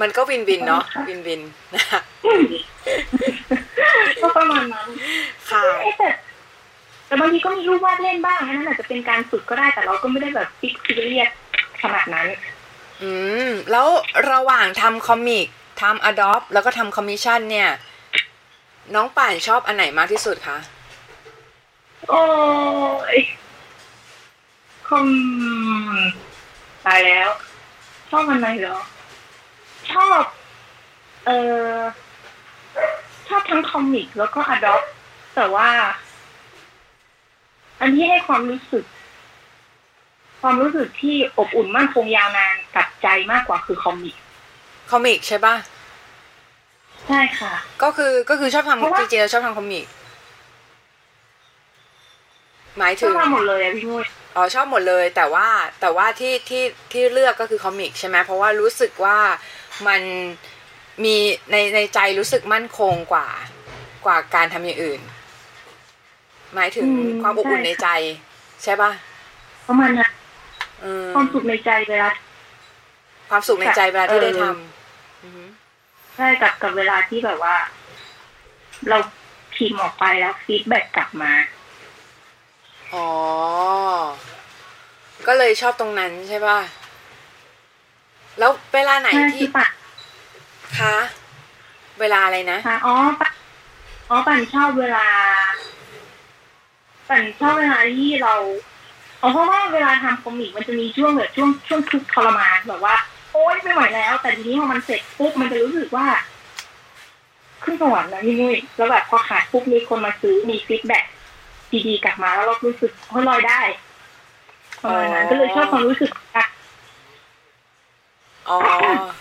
มันก็ win-win เนาะ win-win นะ ก็ประมาณนั้นค่ะเอ๊ะแต่แต่บางทีก็มีรูปวาดเล่นบ้างอันนั้นอาจจะเป็นการฝึกก็ได้แต่เราก็ไม่ได้แบบ fix serious ขนาดนั้น อืม แล้วระหว่างทำคอมิกทำ Adopt แล้วก็ทำคอมมิชชั่นเนี่ย น้องป่านชอบอันไหนมากที่สุดคะโอ้ยคอมตายแล้ว ชอบมันไหนเหรอ ชอบ เออ ชอบทั้งคอมิกแล้วก็อดอปแต่ว่า อันที่ให้ความรู้สึก ความรู้สึกที่อบอุ่นมั่นคงยาวนานกับใจมากกว่าคือคอมิกคอมิกใช่ปะใช่ค่ะ ก็คือก็คือชอบเพราะทำว่าจริงๆแล้วชอบทำคอมิกหมายชถึอบงมาหมดเลยอะพี่มุ้ยอ๋อชอบหมดเลย แต่ว่าแต่ว่าที่ที่ที่เลือกก็คือคอมิกใช่ไหมเพราะว่ารู้สึกว่ามัน มีในในใจรู้สึกมั่นคงกว่ากว่าการทำอย่างอื่น หมายถึงความอบอุ่นในใจ ใช่ปะประมาณนั้นอืมความสุขในใจเวลาความสุขในใจเวลาที่เออได้ทำอือฮึใช่กับกับเวลาที่แบบว่า เราพิมพ์ออกไปแล้ว feed back กลับมา อ๋อ ก็เลยชอบตรงนั้นใช่ป่ะ แล้วเวลาไหนใช่ที่คือปัน คะเวลาอะไรนะค่ะอ๋อปันอ๋อปันชอบเวลา ปันชอบเวลาที่เราอ๋อเพราะว่าเวลาทำ comic มันจะมีช่วงแบบช่วงช่วงทุกข์ทรมานแบบว่า โอ๊ยไม่ไหวแล้ว แต่ทีนี้พอมันเสร็จปุ๊บมันจะรู้สึกว่า ขึ้นสวรรค์นะพี่นุ้ยแล้วแบบพอขายปุ๊บมีคนมาซื้อมี feedback ดีๆกลับมาแล้วเรารู้สึกโอ้ยลอยได้ประมาณนั้นอ๋อก็เลยชอบความรู้สึกอะอ๋อค่ะอ๋อ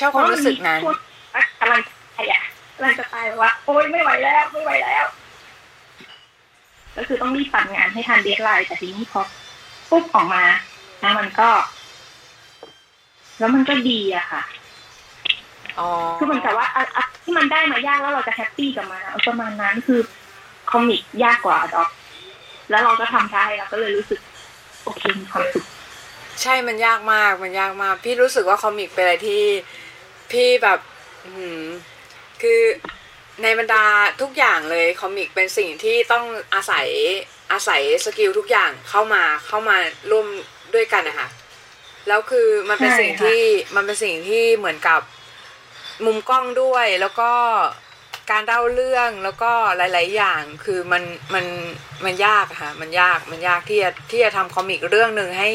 ชอบความรู้สึกนั้นเพราะมัมีช่วงกำลังตายอะกำลังจะตายแบบว่าโอ๊ยไม่ไหวแล้วไม่ไหวแล้วก็คือต้องรีบปั่นงานให้ทัน deadline แต่ทีนี้พอปุ๊บออกมาแล้วมันก็ แล้วมันก็ดีอะค่ะอ๋อคือเหมือนกับว่าอะอะที่มันได้มายากแล้วเราจะ happy กับมันอะเอาประมาณนั้นคือ comic ยากกว่า Adopt แล้วเราก็ทำได้เราก็เลยรู้สึกโอเคมีความสุขใช่มันยากมากมันยากมาก พี่รู้สึกว่า comic เป็นอะไรที่ พี่แบบอืมคือในบรรดาทุกอย่างเลย comic เป็นสิ่งที่ต้องอาศัยอาศัย skill ทุกอย่างเข้ามาเข้ามาร่วมด้วยกันนะคะแล้วคือมันเป็นใช่สิ่งค่ะที่มันเป็นสิ่งที่เหมือนกับมุมกล้องด้วย แล้วก็การเล่าเรื่องแล้วก็หลาย ๆ อย่างคือมันมันมันยากอะค่ะมันยากมันยากที่จะที่จะทำ comic เรื่องหนึ่งให้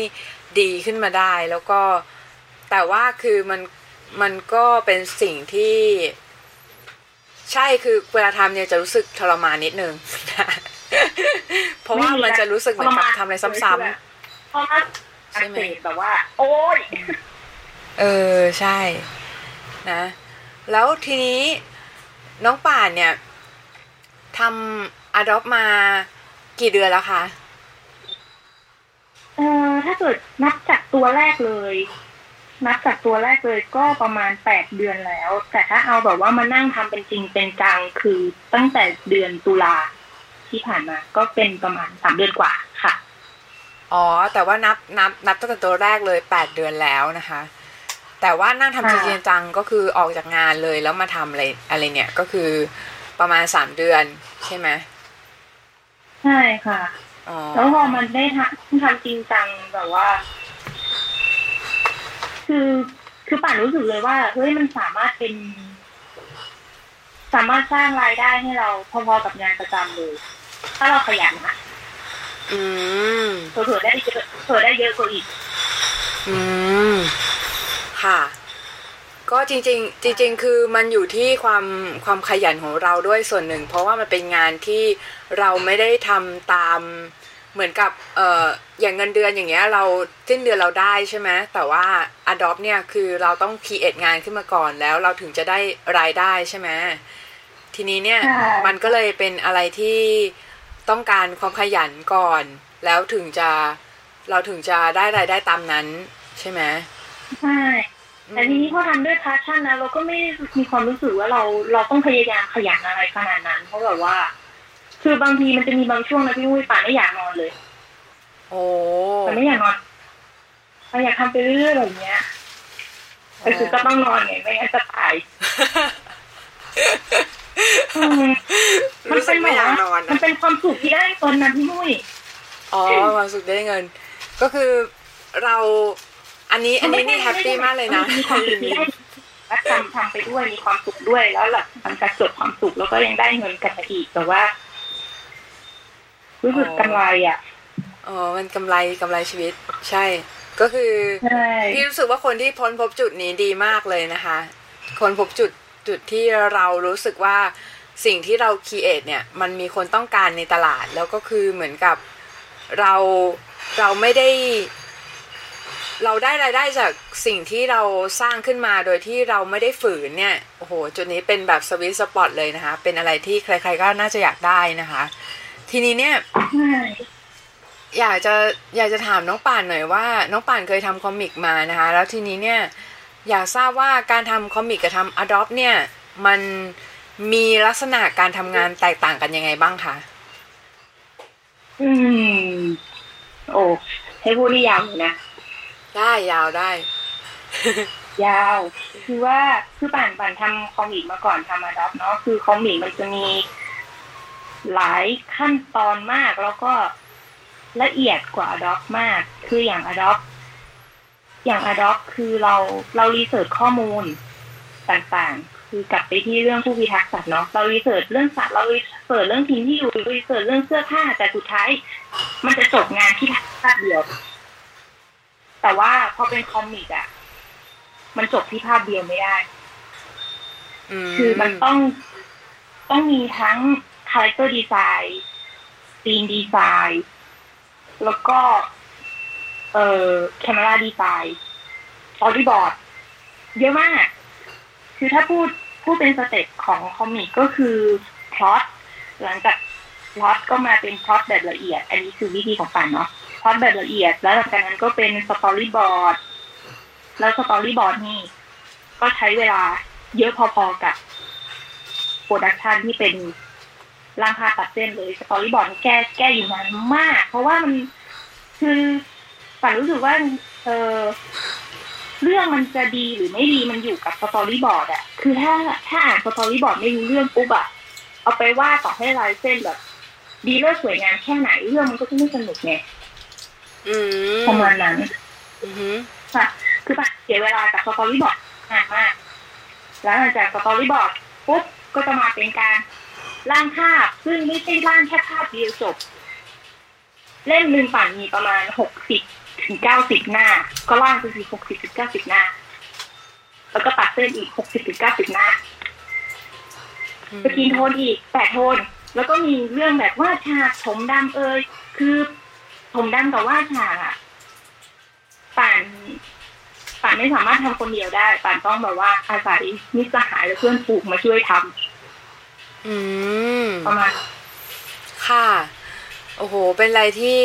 ดีขึ้นมาได้ แล้วก็แต่ว่าคือมัน มันก็เป็นสิ่งที่ ใช่คือเวลาทำเนี่ยจะรู้สึกทรมานนิดนึงเพราะว่ามันจะรู้สึกเหมือนกับทำอะไรซ้ำเพราะว่าใช่ไหมอักเสบแบบว่า โอ๊ยๆเออใช่นะ แล้วทีนี้น้องป่านเนี่ยทำ Adopt มากี่เดือนแล้วคะเออถ้าเกิดนับจากตัวแรกเลย นับจากตัวแรกเลยก็ประมาณแปดเดือนแล้ว แต่ถ้าเอาแบบว่ามานั่งทำเป็นจริงเป็นจังคือตั้งแต่เดือนตุลาที่ผ่านมา ก็เป็นประมาณสามเดือนกว่าค่ะ อ๋อ แต่ว่านับนับนับตั้งแต่ตัวแรกเลยแปดเดือนแล้วนะคะ แต่ว่านั่งทำจค่ะริงๆจังก็คือออกจากงานเลยแล้วมาทำอะไรอะไรเนี่ยก็คือประมาณสามเดือนใช่ไหมใช่ค่ะแล้วพอมันได้ทำทำจริงจังแบบว่า คือคือป่านรู้สึกเลยว่าเฮ้ยมันสามารถเป็น สามารถสร้างรายได้ให้เราพอๆกับงานประจำเลย ถ้าเราขยันนะอืมเผื่อได้เยอะเผื่อได้เยอะกว่าอีก อืม ค่ะ ก็จริง ๆ จริง ๆ คือมันอยู่ที่ความความขยันของเราด้วยส่วนหนึ่ง เพราะว่ามันเป็นงานที่เราไม่ได้ทำตาม เหมือนกับเอ่ออย่างเงินเดือนอย่างเงี้ยเราสิ้นเดือนเราได้ใช่ไหมแต่ว่า Adopt เนี่ยคือเราต้อง create งานขึ้นมาก่อนแล้วเราถึงจะได้รายได้ใช่ไหมทีนี้เนี่ยมันก็เลยเป็นอะไรที่ต้องการความขยันก่อน แล้วถึงจะเราถึงจะได้รายได้ตามนั้นใช่ไหมใช่แต่ทีนี้พอทำด้วยพาชั่นนะเราก็ไม่มีความรู้สึกว่าเราเราต้องพยายามขยันอะไรขนาดนั้น เพราะแบบว่า คือบางทีมันจะมีบางช่วงนะพี่มุ้ยป่าไม่อยากนอนเลย โอ้แต่ไม่อยากนอนเราอยากทำไปเรื่อยๆแบบเนี้ยแต่คือก็ต้องนอนไงไม่งั้นจะตายมันเป็นไม่อยากนอนมันเป็นความสุขที่ได้เงินนะพี่มุ้ยอ๋อความสุขได้เงิน ก็คือเราอันนี้อันนี้นี่แฮปปี้มากเลยนะมีความสุขได้และทำทำไปด้วยมีความสุขด้วยแล้วหลังมันกระจดความสุขแล้วก็ยังได้เงินกันอีกแต่ว่า รู้สึกกำไรอะอ๋อมันกำไรกำไรชีวิต ใช่ ก็คือพี่รู้สึกว่าคนที่พ้นพบจุดนี้ดีมากเลยนะคะ คนพบจุดจุดที่เรารู้สึกว่าสิ่งที่เรา create เนี่ย มันมีคนต้องการในตลาด แล้วก็คือเหมือนกับเราเราไม่ได้ เราได้รายได้จากสิ่งที่เราสร้างขึ้นมาโดยที่เราไม่ได้ฝืนเนี่ยโอ้โหจุดนี้เป็นแบบ sweet spot เลยนะคะ เป็นอะไรที่ใคร ๆก็น่าจะอยากได้นะคะ ทีนี้เนี่ยอยากจะอยากจะถามน้องป่านหน่อยว่า น้องป่านเคยทำ comic มานะคะ แล้วทีนี้เนี่ย อยากทราบว่าการทำคอมิกกับทำอดอปเนี่ย มันมีลักษณะการทำงานแตกต่างกันยังไงบ้างคะอืม โอ้ให้พูดนี่ยาวนะ ได้ยาวได้ ยาว คือว่าคือป่านป่านทำคอมิกมาก่อนทำอดอปเนาะคือคอมิกมันจะมี หลายขั้นตอนมากแล้วก็ละเอียดกว่า Adopt มาก คืออย่าง Adopt อย่าง Adopt คือเราเรา research ข้อมูลต่างๆ คือกลับไปที่เรื่องผู้พิทักษ์สัตว์เนาะเรา research เรื่องสัตว์เรา research เรื่องถิ่นที่อยู่ research เรื่องเสื้อผ้าแต่สุดท้าย มันจะจบงานที่ภาพเดียว แต่ว่าพอเป็น comic อะมันจบที่ภาพเดียวไม่ได้คือมันต้องต้องมีทั้ง character design scene design แล้วก็ เอ่อ camera design storyboard เยอะมาก คือถ้าพูดพูดเป็น step ของ comic ก็คือพล็อตหลังจากพล็อตก็มาเป็นพล็อตแบบละเอียด อันนี้คือวิธีของปันเนาะพล็อตแบบละเอียด แล้วหลังจากนั้นก็เป็น storyboard แล้ว storyboard นี่ก็ใช้เวลาเยอะพอๆกับ production ที่เป็น ร่างภาพตัดเส้นเลย storyboard แก้แก้อยู่นานมาก เพราะว่ามันคือป่านรู้สึกว่า เออเรื่องมันจะดีหรือไม่ดีมันอยู่กับ storyboard อะคือถ้าถ้าอ่าน storyboard ไม่รู้เรื่องปุ๊บอะเอาไปว่าต่อให้ลายเส้นแบบ ดีเลิศสวยงามแค่ไหนเรื่องมันก็จะไม่สนุกไงประมาณนั้นค่ะ คือป่านเสียเวลากับ storyboard นานมาก แล้วหลังจาก storyboard ปุ๊บก็จะมาเป็นการ ร่างภาพซึ่งไม่ใช่ร่างแค่ภาพเดียวจบ เล่มหนึ่งป่านมีประมาณหกสิบถึงเก้าสิบหน้า ก็ร่างไปสิหกสิบถึงเก้าสิบหน้า แล้วก็ตัดเส้นอีกหกสิบถึงเก้าสิบหน้า screentone อีกแปดโทน แล้วก็มีเรื่องแบบว่าฉากถมดำเอยคือผมดำกับว่าฉากอะป่านป่านไม่สามารถทำคนเดียวได้ป่านต้องแบบว่าอาศัยมิสหายและเพื่อนฝูกมาช่วยทำ อืมประมาณค่ะ โอ้โห เป็นอะไรที่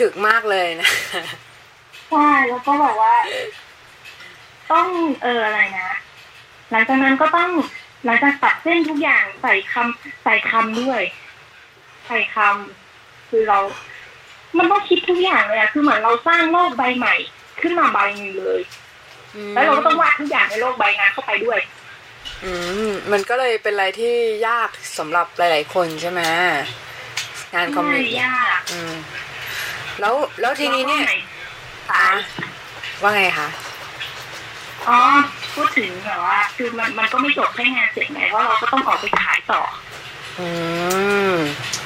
ถึกมากเลยนะใช่แล้วก็บอกว่า ต้องเอออะไรนะหลังจากนั้นก็ต้องหลังจากตัดเส้นทุกอย่างใส่คำใส่คำด้วย ใส่คำคือเรา มันต้องคิดทุกอย่างเลยอะคือเหมือนเราสร้างโลกใบใหม่ ขึ้นมาใบหนึ่งเลย แล้วเราก็ต้องวาดทุกอย่างในโลกใบนั้นเข้าไปด้วย อืมมันก็เลยเป็นอะไรที่ยากสำหรับหลาย ๆ คนใช่ไหมงานคอมมิชยากอืม แล้วแล้วทีนี้เนี่ยขายว่าไงคะอ๋อพูดถึงแบบว่า คือมันมันก็ไม่จบแค่งานเสร็จไงเพราะเราก็ต้องออกไปขายต่อ อืม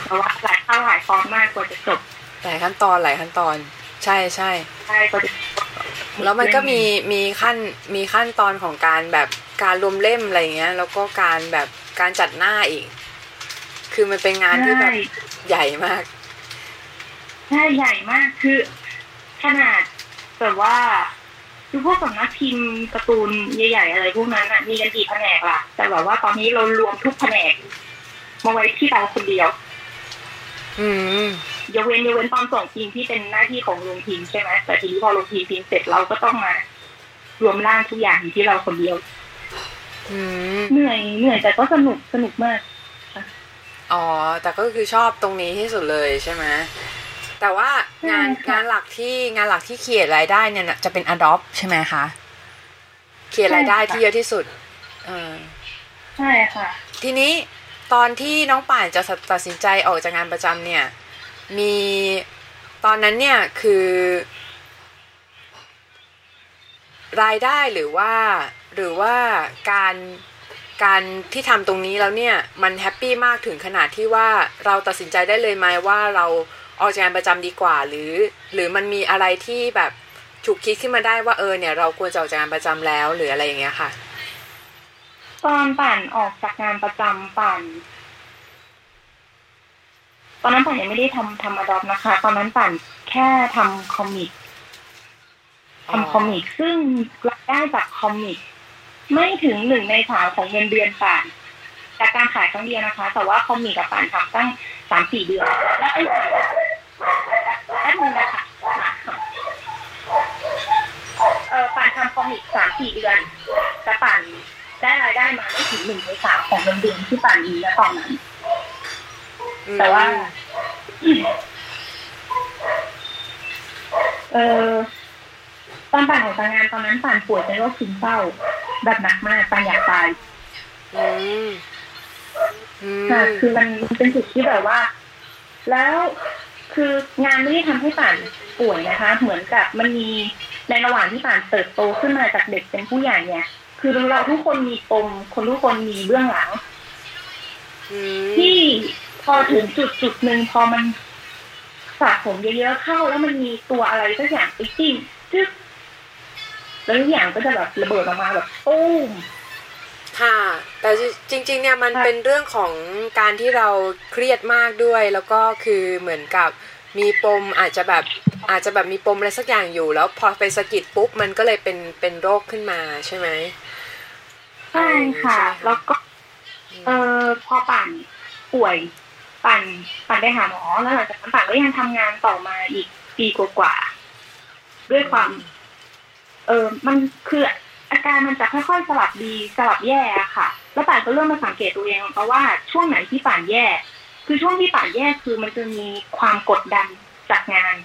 แต่ว่าหลายข้าวหลายฟอร์มมากกว่าจะจบหลายขั้นตอนหลายขั้นตอน ใช่ใช่ใช่กว่าจะจบแล้วมันก็มีมีขั้นมีขั้นตอนของการแบบการรวมเล่มอะไรเงี้ย แล้วก็การแบบการจัดหน้าอีก คือมันเป็นงานที่แบบใช่ใหญ่มากใช่ใหญ่มากคือ ขนาดแบบว่าคือพวกสำนักพิมพ์การ์ตูนใหญ่ๆอะไรพวกนั้นอะมีกันกี่แผนกล่ะ แต่แบบว่าตอนนี้เรารวมทุกแผนกมาไว้ที่เราคนเดียว อืมยกเว้นยกเว้นตอนส่งพิมพ์ที่เป็นหน้าที่ของโรงพิมพ์ใช่ไหมแต่ทีนี้พอโรงพิมพ์พิมพ์เสร็จเราก็ต้องมารวมร่างทุกอย่างอยู่ที่เราคนเดียวอืม เหนื่อยเหนื่อยแต่ก็สนุกสนุกมากอ๋อ แต่ก็คือชอบตรงนี้ที่สุดเลยใช่ไหมแต่ว่างานใช่ค่ะงานหลักที่งานหลักที่เขียนรายได้เนี่ยน่ะจะเป็น Adopt ใช่ไหมคะเขียนรายได้ที่เยอะที่สุดเออใช่ค่ะ ทีนี้ตอนที่น้องป่านจะตัดสินใจออกจากงานประจำเนี่ย มีตอนนั้นเนี่ยคือ รายได้หรือว่า หรือว่าการการที่ทำตรงนี้แล้วเนี่ยมัน happy มากถึงขนาดที่ว่าเราตัดสินใจได้เลยไหมว่าเราออกจากงานประจำดีกว่า หรือ หรือมันมีอะไรที่แบบฉุกคิดขึ้นมาได้ว่าเออเนี่ยเราควรจะออกจากงานประจำแล้วหรืออะไรอย่างเงี้ยค่ะ ตอนปั่นออกจากงานประจำปั่น ตอนนั้นปั่นยังไม่ได้ทำทำอดอปนะคะ ตอนนั้นปั่นแค่ทำคอมิกทำคอมิกซึ่งรายได้จากคอมิก ไม่ถึงหนึ่งในสามของเงินเดือนป่านจากการขายครั้งเดียวนะคะ แต่ว่าคอมิกกับป่านทำตั้งสามสี่เดือน แล้วไอ้แอดมินนะคะเออป่านทำคอมิกสามสี่เดือนแต่ป่านได้รายได้มาไม่ถึงหนึ่งในสามของเงินเดือนที่ป่านมีณตอนนั้น แต่ว่า เออตอนป่านออกจากงานตอนนั้นป่านป่วยเป็นโรคซึมเศร้า แบบหนักมากป่านอยากตายอืมอืมค่ะคือมันเป็นจุดที่แบบว่า แล้วคืองานไม่ได้ทำให้ป่านป่วยนะคะ เหมือนกับมันมีในระหว่างที่ป่านเติบโตขึ้นมาจากเด็กเป็นผู้ใหญ่เนี่ย คือเราทุกคนมีปมคนทุกคนมีเบื้องหลังอืมที่พอถึงจุดจุดหนึ่งพอมันสะสมเยอะๆเข้า แล้วมันมีตัวอะไรสักอย่างไปจิ้มจึ๊ก แล้วทุกอย่างก็จะแบบระเบิดออกมาแบบตุ้มค่ะ แต่จริง ๆ เนี่ยมันค่ะเป็นเรื่องของการที่เราเครียดมากด้วย แล้วก็คือเหมือนกับมีปมอาจจะแบบอาจจะแบบมีปมอะไรสักอย่างอยู่ แล้วพอไปสะกิดปุ๊บมันก็เลยเป็นเป็นโรคขึ้นมาใช่ไหมใช่ค่ะใช่แล้วก็เออพอปั่นป่วยปั่นปั่นไปหาหมอแล้วหลังจากนั้นปั่นก็ยังทำงานต่อมาอีกปีกว่าๆด้วยความ เออมันคืออาการมันจะค่อยๆสลับดีสลับแย่อะค่ะ แล้วป่านก็เริ่มมาสังเกตตัวเองเพราะว่าช่วงไหนที่ป่านแย่ คือช่วงที่ป่านแย่คือมันจะมีความกดดันจากงาน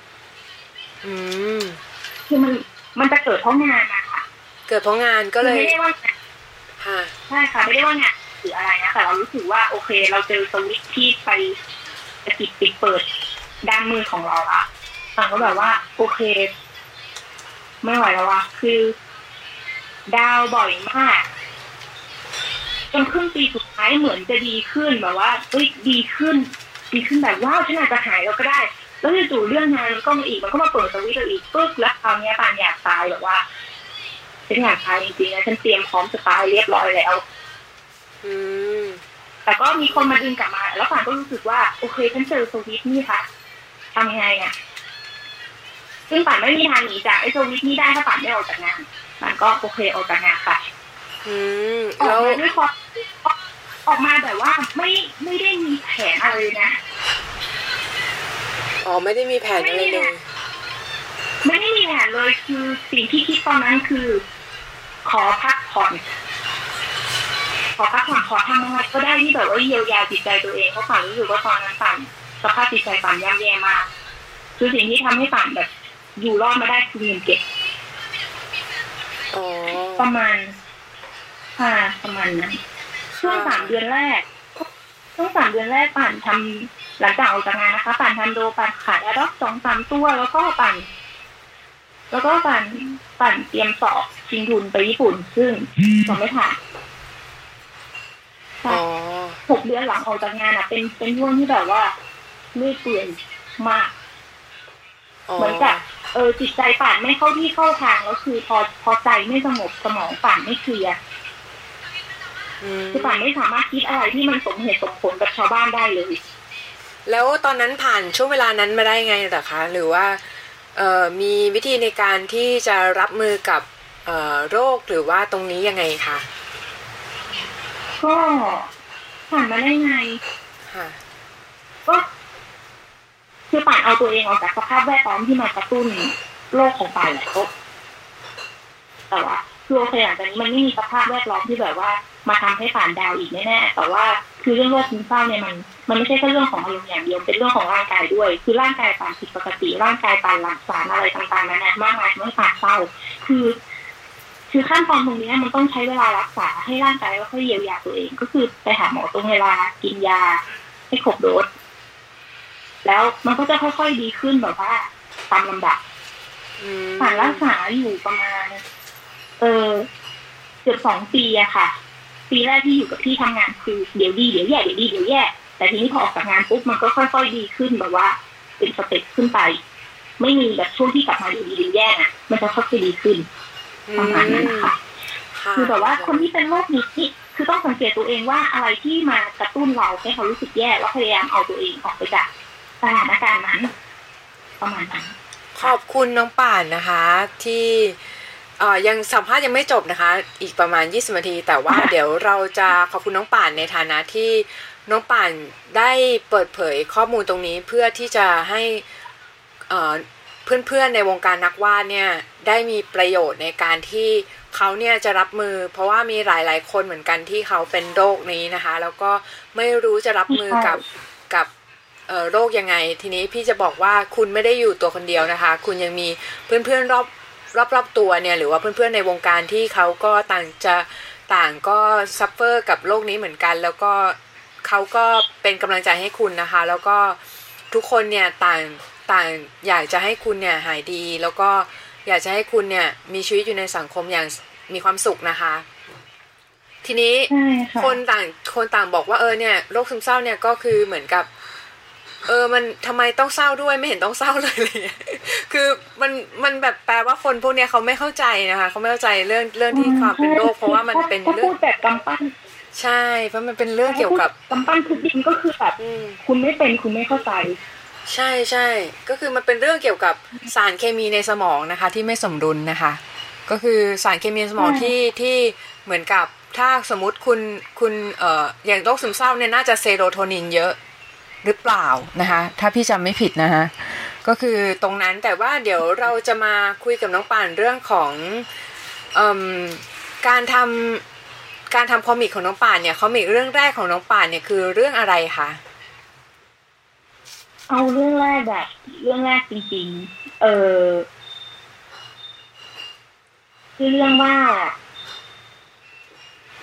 อืมคือมันมันจะเกิดเพราะงานนะคะเกิดเพราะงานก็คือเลยไม่ได้ว่างานค่ะใช่ค่ะไม่ได้ว่างานหรืออะไรนะแต่เรารู้สึกว่าโอเค เราเจอสวิตช์ที่ไปสกิดปิดเปิดด้านมือของเราละป่านก็แบบว่า โอเค ไม่ไหวแล้วว่ะคือ ดาวบ่อยมากจนครึ่งปีสุดท้ายเหมือนจะดีขึ้นแบบว่าเอ้ยดีขึ้น ดีขึ้นแบบว้าวฉันอาจจะหายแล้วก็ได้ แล้วจู่ๆเรื่องงานมันก็มาอีกมันก็มาเปิดสวิตช์เราอีกปึ๊บแล้วคราวเนี้ยปานอยากตายแบบว่าฉันอยากตายจริงๆนะฉันเตรียมพร้อมจะตายเรียบร้อยแล้วอืมแต่ก็มีคนมาดึงกลับมา แล้วปานก็รู้สึกว่า โอเคฉันเจอสวิตช์นี่ค่ะทำยังไงอะ ซึ่งป่านไม่มีทางหนีจากไอ้สวิตช์นี่ได้ถ้าป่านไม่ออกจากงานป่านก็โอเคออกจากงานไปอืมออกแล้วมาด้วยความออกมาแบบว่าไม่ไม่ได้มีแผนอะไรเลยนะอ๋อไม่ได้มีแผนอะไรเลยไม่ได้มีแผนเลยคือสิ่งที่คิดตอนนั้นคือ ขอพักผ่อนขอพักผ่อนขอทำอะไรก็ได้ที่แบบว่าเยียวยาจิตใจตัวเองเพราะป่านรู้สึกว่าตอนนั้นป่านสภาพจิตใจป่านย่ำแย่มากคือสิ่งที่ทำให้ป่านแบบ อยู่รอดมาได้คือเงินเก็บอ๋อประมาณค่ะประมาณนั้นช่วงสามเดือนแรกช่วงสามเดือนแรกปั่นทำหลังจากออกจากงานนะคะปั่นทันโดปั่นขายอดอกสองสามตัวแล้วก็ปั่นแล้วก็ปั่นปั่นเตรียมสอบชิงทุนไปญี่ปุ่น ซึ่งสอบไม่ผ่านอ๋อหกเดือนหลังออกจากงานอะ เป็นเป็นช่วงที่แบบว่าเลื่อยเปื่อยมากอ๋อ เหมือนกับเออจิตใจป่านไม่เข้าที่เข้าทางแล้วคือพอพอใจไม่สงบสมองป่านไม่เคลียร์อืมคือป่านไม่สามารถคิดอะไรที่มันสมเหตุสมผลกับชาวบ้านได้เลย แล้วตอนนั้นผ่านช่วงเวลานั้นมาได้ไงเหรอคะ หรือว่าเอ่อมีวิธีในการที่จะรับมือกับเอ่อโรคหรือว่าตรงนี้ยังไงคะก็ผ่านมาได้ไง ค่ะก็ คือป่านเอาตัวเองออกจากสภาพแวดล้อมที่มากระตุ้นโรคของป่านและก็แต่ว่าคือโอเคหลังจากนี้มันไม่มีสภาพแวดล้อมที่แบบว่า มาทำให้ป่านดาวอีกแน่ๆแต่ว่าคือเรื่องโรคซึมเศร้าเนี่ยมัน มันไม่ใช่แค่เรื่องของอารมณ์อย่างเดียวเป็นเรื่องของร่างกายด้วย คือร่างกายป่านผิดปกติร่างกายป่านหลั่งสารอะไรต่างๆนั้นนะมากมายทำให้ป่านเศร้า คือคือขั้นตอนตรงนี้มันต้องใช้เวลารักษาให้ร่างกายค่อยเยียวยาตัวเอง ก็คือไปหาหมอตรงเวลากินยาให้ครบโดส แล้วมันก็จะค่อยๆดีขึ้นแบบว่าตามลำดับอืมผ่านรักษาอยู่ประมาณ เออเกือบสองปีอะค่ะ ปีแรกที่อยู่กับที่ทำงานคือเดี๋ยวดีเดี๋ยวแย่เดี๋ยวดีเดี๋ยวแย่แต่ทีนี้พอออกจากงานปุ๊บมันก็ค่อยๆดีขึ้นแบบว่าเป็นสเต็ปขึ้นไป ไม่มีแบบช่วงที่กลับมาเดี๋ยวดีเดี๋ยวแย่นะมันจะค่อยๆดีขึ้นประมาณนั้นนะคะค่ะคือแบบว่าคนที่เป็นโรคนี้ที่คือต้องสังเกตตัวเองว่าอะไรที่มากระตุ้นเราให้เขารู้สึกแย่แล้วพยายามเอาตัวเองออกไปจาก สถานการณ์นั้นประมาณนั้นขอบคุณน้องป่านนะคะ ที่เอ่อยังสัมภาษณ์ยังไม่จบนะคะ อีกประมาณ 20นาที แต่ว่าเดี๋ยวเราจะขอบคุณน้องป่านในฐานะที่น้องป่านได้เปิดเผยข้อมูลตรงนี้เพื่อที่จะให้เอ่อเพื่อนๆในวงการนักวาดเนี่ยได้มีประโยชน์ในการที่เขาเนี่ยจะรับมือ เพราะว่ามีหลายๆคนเหมือนกันที่เขาเป็นโรคนี้นะคะ แล้วก็ไม่รู้จะรับมือกับกับเอ่อ โรคยังไง ทีนี้พี่จะบอกว่าคุณไม่ได้อยู่ตัวคนเดียวนะคะ คุณยังมีเพื่อนๆรอบรอบรอบตัวเนี่ยหรือว่าเพื่อนๆในวงการที่เขาก็ต่างจะต่างก็ suffer กับโรคนี้เหมือนกัน แล้วก็เขาก็เป็นกำลังใจให้คุณนะคะ แล้วก็ทุกคนเนี่ยต่างต่างอยากจะให้คุณเนี่ยหายดี แล้วก็อยากจะให้คุณเนี่ยมีชีวิตอยู่ในสังคมอย่างมีความสุขนะคะ ทีนี้ใช่ค่ะคนต่างคนต่างบอกว่าเออเนี่ยโรคซึมเศร้าเนี่ยก็คือเหมือนกับ เออมันทำไมต้องเศร้าด้วยไม่เห็นต้องเศร้าเลยเลย คือมันมันแบบแปลว่าคนพวกเนี้ยเขาไม่เข้าใจนะคะเขาไม่เข้าใจเรื่องเรื่องที่ความเป็นโรคเพราะว่ามันเป็นถ้าเรื่องพูดแบบกำปั้นใช่ เพราะมันเป็นเรื่องเกี่ยวกับกำปั้นทุกดินก็คือแบบอืมคุณไม่เป็นคุณไม่เข้าใจ ใช่ใช่ก็คือมันเป็นเรื่องเกี่ยวกับสารเคมีในสมองนะคะ ที่ไม่สมดุลนะคะ ก็คือสารเคมีในสมองใช่ที่ที่เหมือนกับถ้าสมมติคุณคุณเอ่ออย่างโรคซึมเศร้าเนี่ยน่าจะเซโรโทนินเยอะ หรือเปล่านะคะถ้าพี่จำไม่ผิดนะคะก็คือตรงนั้นแต่ว่าเดี๋ยวเราจะมาคุยกับน้องป่านเรื่องของเอ่มการทำการทำคอมิกของน้องป่านเนี่ยคอมิกเรื่องแรกของน้องป่านเนี่ยคือเรื่องอะไรคะเอาเรื่องแรกแบบเรื่องแรกจริง ๆ เออคือเรื่องว่า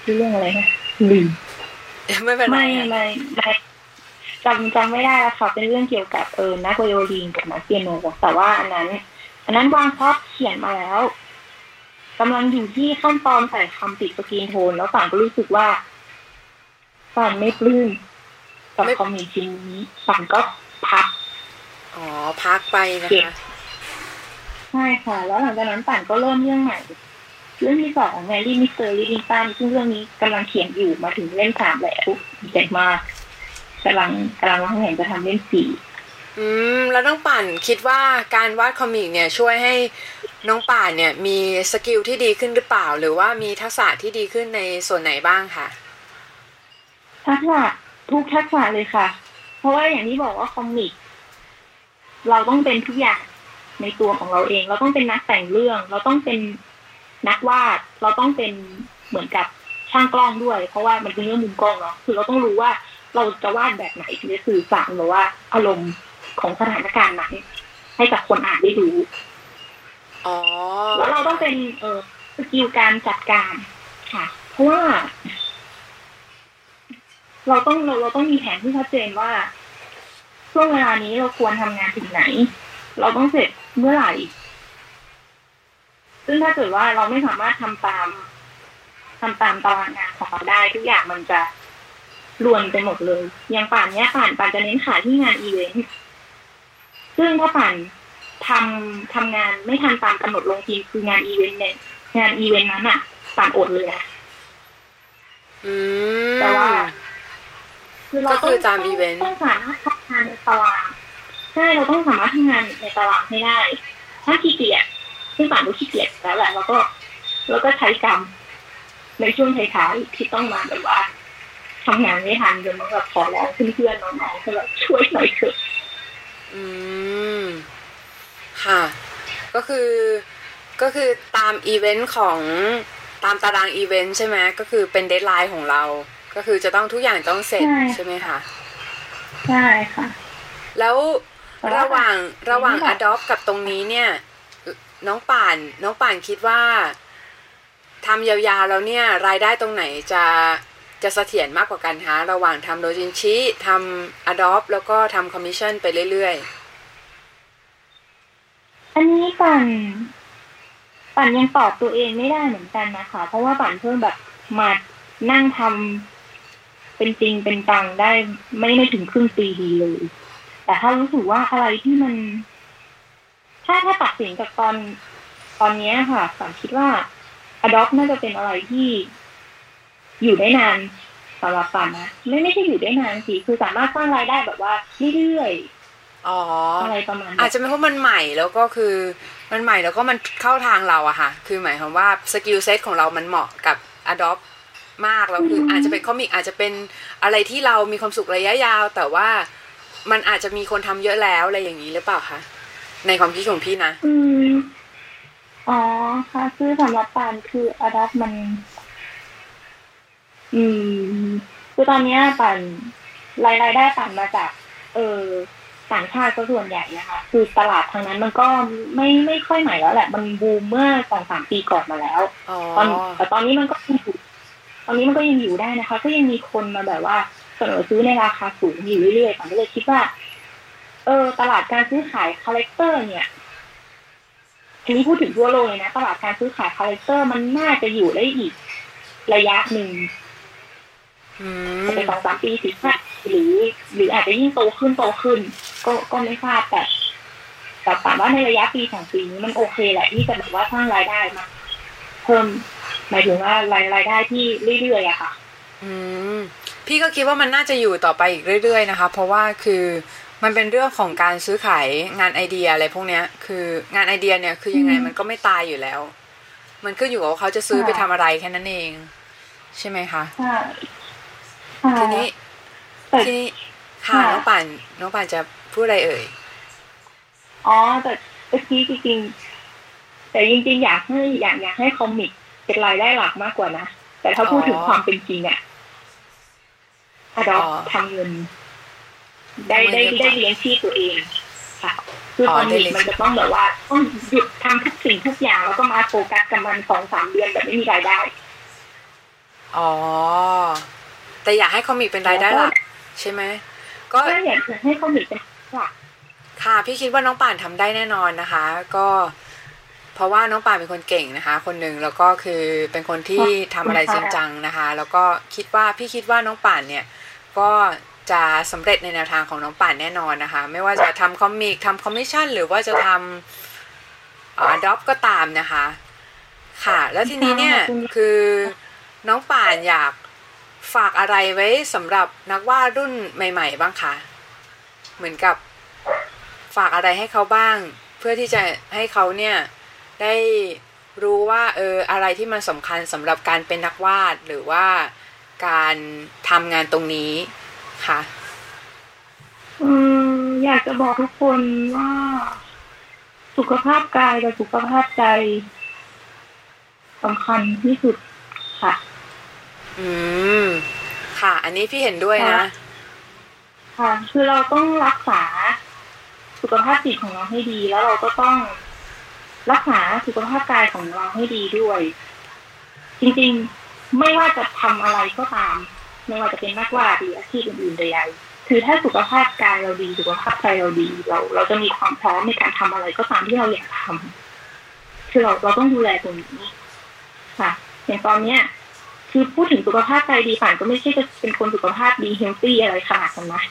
คือเรื่องอะไรนะลืมไม่เป็นไรไม่ค่ะไม่ไม่ จำจำไม่ได้แล้วค่ะเป็นเรื่องเกี่ยวกับเออนักไวโอลินกับนักเปียโนแต่ว่าอันนั้น อันนั้นวางพล็อดเขียนมาแล้วกำลังอยู่ที่ขั้นตอนใส่คำติดสกรีนโทน แล้วป่านก็รู้สึกว่าป่านไม่ปลื้มกับคอมมิชชิ้นนี้ป่านก็พัก อ๋อ พักไปนะเก็บคะใช่ค่ะ แล้วหลังจากนั้นป่านก็เริ่มเรื่องใหม่เรื่องที่สองแมรี่มิสเตอร์ลิลิงตันซึ่งเรื่องนี้กำลังเขียนอยู่มาถึงเล่มสามแล้วดีใจมาก กำลังกำลังวางแผนจะทำเล่มสี่อืมแล้วน้องป่านคิดว่าการวาด comic เนี่ยช่วยให้น้องป่านเนี่ย มี skill ที่ดีขึ้นหรือเปล่า หรือว่ามีทักษะที่ดีขึ้นในส่วนไหนบ้างค่ะทักษะทุกทักษะเลยค่ะ เพราะว่าอย่างที่บอกว่าคอมิกเราต้องเป็นทุกอย่างในตัวของเราเอง เราต้องเป็นนักแต่งเรื่อง เราต้องเป็นนักวาด เราต้องเป็นเหมือนกับช่างกล้องด้วย เพราะว่ามันเป็นเรื่องมุมกล้องเนาะคือเราต้องรู้ว่า เราจะวาดแบบไหนถึงจะสื่อสารหรือว่าอารมณ์ของสถานการณ์นั้นให้กับคนอ่านได้รู้อ๋อแล้วเราต้องเป็นเออสกิลการจัดการค่ะ เพราะว่าคเราต้องเราเราต้องมีแผนที่ชัดเจนว่าช่วงเวลานี้เราควรทำงานถึงไหน เราต้องเสร็จเมื่อไหร่ ซึ่งถ้าเกิดว่าเราไม่สามารถทำตามทำตามตารางงานของเราได้ทุกอย่างมันจะ รวนไปหมดเลยอย่างป่านเนี้ยป่านป่านจะเน้นขายที่งานอีเวนต์ซึ่งถ้าป่านทำทำงานไม่ทันตามกำหนดลงทีคืองานอีเวนต์เนี่ยงานอีเวนต์นั้นอะป่านอดเลยนะอืมแต่ว่า คือเราก็คือตามอีเวนต์ต้องสามารถทำงานในตารางใช่เราต้องสามารถทำงานในตารางให้ได้ ถ้าขี้เกียจซึ่งป่านรู้ขี้เกียจแล้วแหละเราก็เราก็ใช้กรรมในช่วงท้ายๆที่ต้องมาแบบว่า ทำงานไม่ทันจนต้องแบบขอร้องเพื่อนๆน้องๆให้แบบช่วยหน่อยเถอะอืมค่ะ ก็คือก็คือตามอีเวนต์ของตามตารางอีเวนต์ใช่ไหมก็คือเป็น deadline ของเรา ก็คือจะต้องทุกอย่างต้องเสร็จใช่ไหมคะใช่ค่ะ แล้วระหว่างระหว่างไม่ได้ Adopt กับตรงนี้เนี่ย น้องป่านน้องป่านคิดว่าทำยาวๆแล้วเนี่ย รายได้ตรงไหนจะ จะเสถียรมากกว่ากันคะระหว่างทำโดจินชิทำ Adopt แล้วก็ทำคอมมิชชั่นไปเรื่อยๆ อันนี้ป่านป่านยังตอบตัวเองไม่ได้เหมือนกันนะคะ เพราะว่าป่านเพิ่งแบบมานั่งทำเป็นจริงเป็นจังได้ไม่ไม่ถึงครึ่งปีดีเลย แต่ถ้ารู้สึกว่าอะไรที่มัน ถ้าถ้าตัดสินจากตอนตอนนี้ค่ะป่านคิดว่า Adopt น่าจะเป็นอะไรที่ อยู่ได้นานสำหรับป่านนะไม่ไม่ใช่อยู่ได้นานสิคือสามารถสร้างรายได้แบบว่าเรื่อยๆอ๋อๆอะไรประมาณอานั้จนจะเป็นเพราะมันใหม่แล้วก็คือมันใหม่แล้วก็มันเข้าทางเราอะค่ะ คือหมายความว่า skill set ของเรามันเหมาะกับ Adopt มากแล้วคืออาจจะเป็น comic อาจจะเป็นอะไรที่เรามีความสุขระยะยาว แต่ว่ามันอาจจะมีคนทำเยอะแล้วอะไรอย่างนี้หรือเปล่าคะในความคิดของพี่นะ อืมอ๋อค่ะคือสำหรับปานคืออดับมัน อืม คือตอนเนี้ยปันรายรายได้ปันมาจาก เออต่างชาติก็ส่วนใหญ่นะคะ คือตลาดทางนั้นมันก็ไม่ไม่ค่อยใหม่แล้วแหละ มันบูมเมื่อสองสามปีก่อนมาแล้วอ๋อตอนแต่ตอนนี้มันก็ยังอยู่ตอนนี้มันก็ยังอยู่ได้นะคะ ก็ยังมีคนมาแบบว่าเสนอซื้อในราคาสูงอยู่เรื่อยๆผมก็เลยคิดว่า เออ ตลาดการซื้อขาย character เนี่ยอันนี้พูดถึงทั่วโลกเลยนะ ตลาดการซื้อขาย character มันน่าจะอยู่ได้อีกระยะหนึ่ง อืมไปสองสามปีสิบห้าหรือหรืออาจจะยิ่งโตขึ้นโตขึ้น ก็ก็ไม่ทราบแต่แต่ถามว่าในระยะปีสองปีนี้มันโอเคแหละที่จะแบบว่าสร้างรายได้มาเพิ่มหมายถึงว่ารายรายได้ที่เรื่อยๆอะค่ะ อืมพี่ก็คิดว่ามันน่าจะอยู่ต่อไปอีกเรื่อย ๆ นะคะ เพราะว่าคือมันเป็นเรื่องของการซื้อขายงานไอเดียอะไรพวกเนี้ย คืองานไอเดียเนี่ยคือยังไงอืมมันก็ไม่ตายอยู่แล้ว มันขึ้นอยู่กับว่าเขาจะซื้อค่ะไปทำอะไรแค่นั้นเอง ใช่ไหมคะใช่ค่ะ ทีนี้แต่ทีนี้ค่ะค่ะน้องป่านน้องป่านจะพูดอะไรเอ่ยอ๋อแต่เมื่อกี้จริงๆแต่จริงๆอยากให้อยากอยากให้คอมิกเป็นรายได้หลักมากกว่านะแต่ถ้าพูดถึงความเป็นจริงอะอดออ๋อทำเงิน ได้ได้ทำเงินได้เลี้ยงชีพตัวเองค่ะคือออคอได้มิกเลี้ยงมันจะต้องแบบว่าต้องหยุดทำทุกสิ่งทุกอย่างแล้วก็มาโฟกัสกับมันสองสามเดือนแบบไม่มีรายได้ อ๋อ แต่อยากให้คอมิกเป็นรายได้หลักใช่ไหมก็ก็อยากจะให้คอมิกเป็นหลักค่ะพี่คิดว่าน้องป่านทำได้แน่นอนนะคะ ก็เพราะว่าน้องป่านเป็นคนเก่งนะคะ คนหนึ่งแล้วก็คือเป็นคนที่ทำอะไรจริงจังนะคะ แล้วก็คิดว่าพี่คิดว่าน้องป่านเนี่ยก็จะสำเร็จในแนวทางของน้องป่านแน่นอนนะคะ ไม่ว่าจะทำ comic ทำคอมมิชชั่นหรือว่าจะทำ Adopt ก็ตามนะคะ ค่ะ แล้วทีนี้เนี่ยคือน้องป่านอยาก ฝากอะไรไว้สำหรับนักวาดรุ่นใหม่ ๆ บ้างคะเหมือนกับฝากอะไรให้เขาบ้าง เพื่อที่จะให้เขาเนี่ยได้รู้ว่าเอออะไรที่มันสำคัญสำหรับการเป็นนักวาดหรือว่าการทำงานตรงนี้ค่ะอืมอยากจะบอกทุกคนว่า สุขภาพกายกับสุขภาพใจสำคัญที่สุดค่ะ อืม ค่ะ อันนี้พี่เห็นด้วยนะ ค่ะ คือเราต้องรักษาสุขภาพจิตของเราให้ดี แล้วเราก็ต้องรักษาสุขภาพกายของเราให้ดีด้วย จริงๆไม่ว่าจะทำอะไรก็ตาม ไม่ว่าจะเป็นนักวาดหรืออาชีพอื่นๆใดๆคือถ้าสุขภาพกายเราดี สุขภาพใจเราดี เรา เราจะมีความพร้อมในการทำอะไรก็ตามที่เราอยากทำคือเราเราต้องดูแลตรงนี้ค่ะอย่างตอนเนี้ย คือพูดถึงสุขภาพใจดีป่านก็ไม่ใช่จะเป็นคนสุขภาพดีเฮลตี้อะไรขนาดนั้นนะ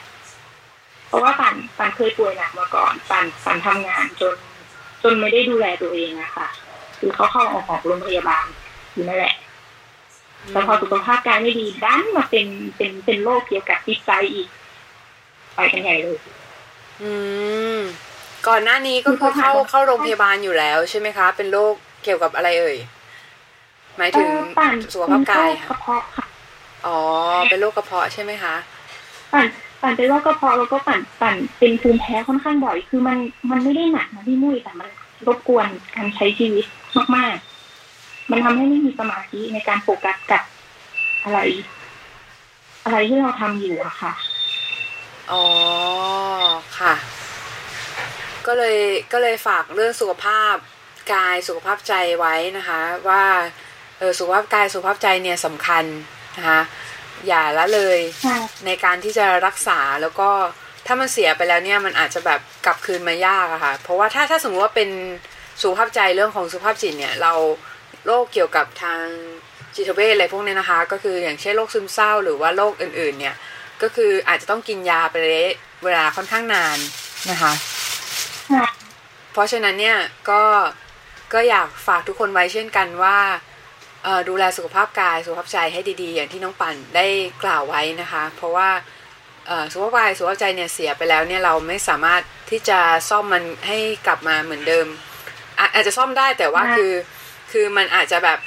เพราะว่าป่านป่านเคยป่วยหนักมาก่อนป่านป่านทำงานจน จนไม่ได้ดูแลตัวเองอะค่ะ คือเขาเข้าออกออกโรงพยาบาลอยู่นั่นแหละแต่พอสุขภาพกายไม่ดีดันมาเป็นเป็นเป็นโรคเกี่ยวกับจิตใจอีก ไปกันใหญ่เลย อืม ก่อนหน้านี้ก็เข้าเข้าโรงพยาบาลอยู่แล้วใช่ไหมคะ เป็นโรคเกี่ยวกับอะไรเอ่ย หมายถึงเอ่อป่านสุขภาพกายเป็นโรคกระเพาะค่ะอ๋อเป็นโรคกระเพาะใช่ไหมคะป่านป่านเป็นโรคกระเพาะแล้วก็ป่านป่านเป็นภูมิแพ้ค่อนข้างบ่อย คือมันมันไม่ได้หนักนะพี่มุ้ยแต่มันรบกวนการใช้ชีวิตมากๆ มันทำให้ไม่มีสมาธิในการโฟกัสกับอะไร อะไรที่เราทำอยู่อะค่ะอ๋อค่ะ ก็เลยก็เลยฝากเรื่องสุขภาพกายสุขภาพใจไว้นะคะ ว่า เออสุขภาพกายสุขภาพใจเนี่ยสำคัญนะคะอย่าละเลยใช่ในการที่จะรักษาแล้วก็ถ้ามันเสียไปแล้วเนี่ยมันอาจจะแบบกลับคืนมายากอะค่ะเพราะว่าถ้าถ้าสมมติว่าเป็นสุขภาพใจเรื่องของสุขภาพจิตเนี่ยเราโรคเกี่ยวกับทางจิตเวชอะไรพวกเนี้ยนะคะ ก็คืออย่างเช่นโรคซึมเศร้าหรือว่าโรคอื่น ๆ เนี่ยก็คืออาจจะต้องกินยาไประยะเวลาค่อนข้างนานนะคะค่ะเพราะฉะนั้นเนี่ยก็ก็อยากฝากทุกคนไว้เช่นกันว่าเอ่อ ดูแลสุขภาพกายสุขภาพใจให้ดีๆ อย่างที่น้องปั่นได้กล่าวไว้นะคะ เพราะว่าเอ่อสุขภาพกายสุขภาพใจเนี่ยเสียไปแล้วเนี่ยเราไม่สามารถที่จะซ่อมมันให้กลับมาเหมือนเดิมอะอาจจะซ่อมได้แต่ว่าคือคือมันอาจจะแบบ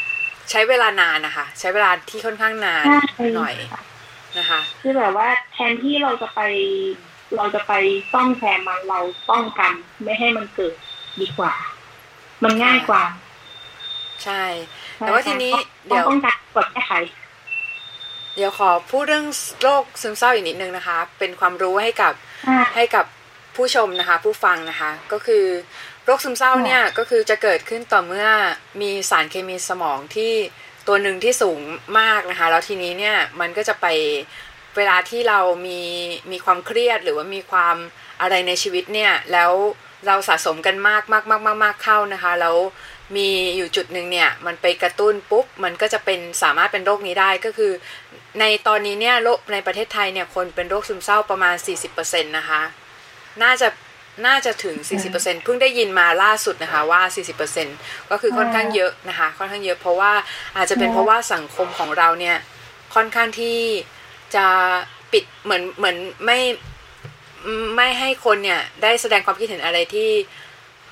ใช้เวลานานนะคะ ใช้เวลาที่ค่อนข้างนานใช่หน่อยนะคะคือแบบว่าแทนที่เราจะไปเราจะไปซ่อมแซมมันเราป้องกันไม่ให้มันเกิดดีกว่า มันง่ายกว่า ใช่ แต่ว่าทีนี้เดี๋เดี๋ยยววป้องกันกดแก้ไขเดี๋ยวขอพูดเรื่องโรคซึมเศร้าอีกนิดนึงนะคะ เป็นความรู้ให้กับอ่าให้กับผู้ชมนะคะ ผู้ฟังนะคะ ก็คือโรคซึมเศร้าเนี่ยก็คือจะเกิดขึ้นต่อเมื่อมีสารเคมีสมองที่ตัวหนึ่งที่สูงมากนะคะ แล้วทีนี้เนี่ยมันก็จะไปเวลาที่เรามีมีความเครียดหรือว่ามีความอะไรในชีวิตเนี่ย แล้วเราสะสมกันมากมากมากมากมากเข้านะคะ แล้ว มีอยู่จุดหนึ่งเนี่ยมันไปกระตุ้นปุ๊บมันก็จะเป็นสามารถเป็นโรคนี้ได้ก็คือ ในตอนนี้เนี่ยโรคในประเทศไทยเนี่ยคนเป็นโรคซึมเศร้าประมาณ 40%นะคะ น่าจะน่าจะถึง 40%เพิ่งได้ยินมาล่าสุดนะคะว่า 40%ก็คือค่อนข้างเยอะนะคะ ค่อนข้างเยอะเพราะว่าอาจจะเป็นเพราะว่าสังคมของเราเนี่ยค่อนข้างที่จะปิดเหมือนเหมือนไม่ไม่ให้คนเนี่ยได้แสดงความคิดเห็นอะไรที่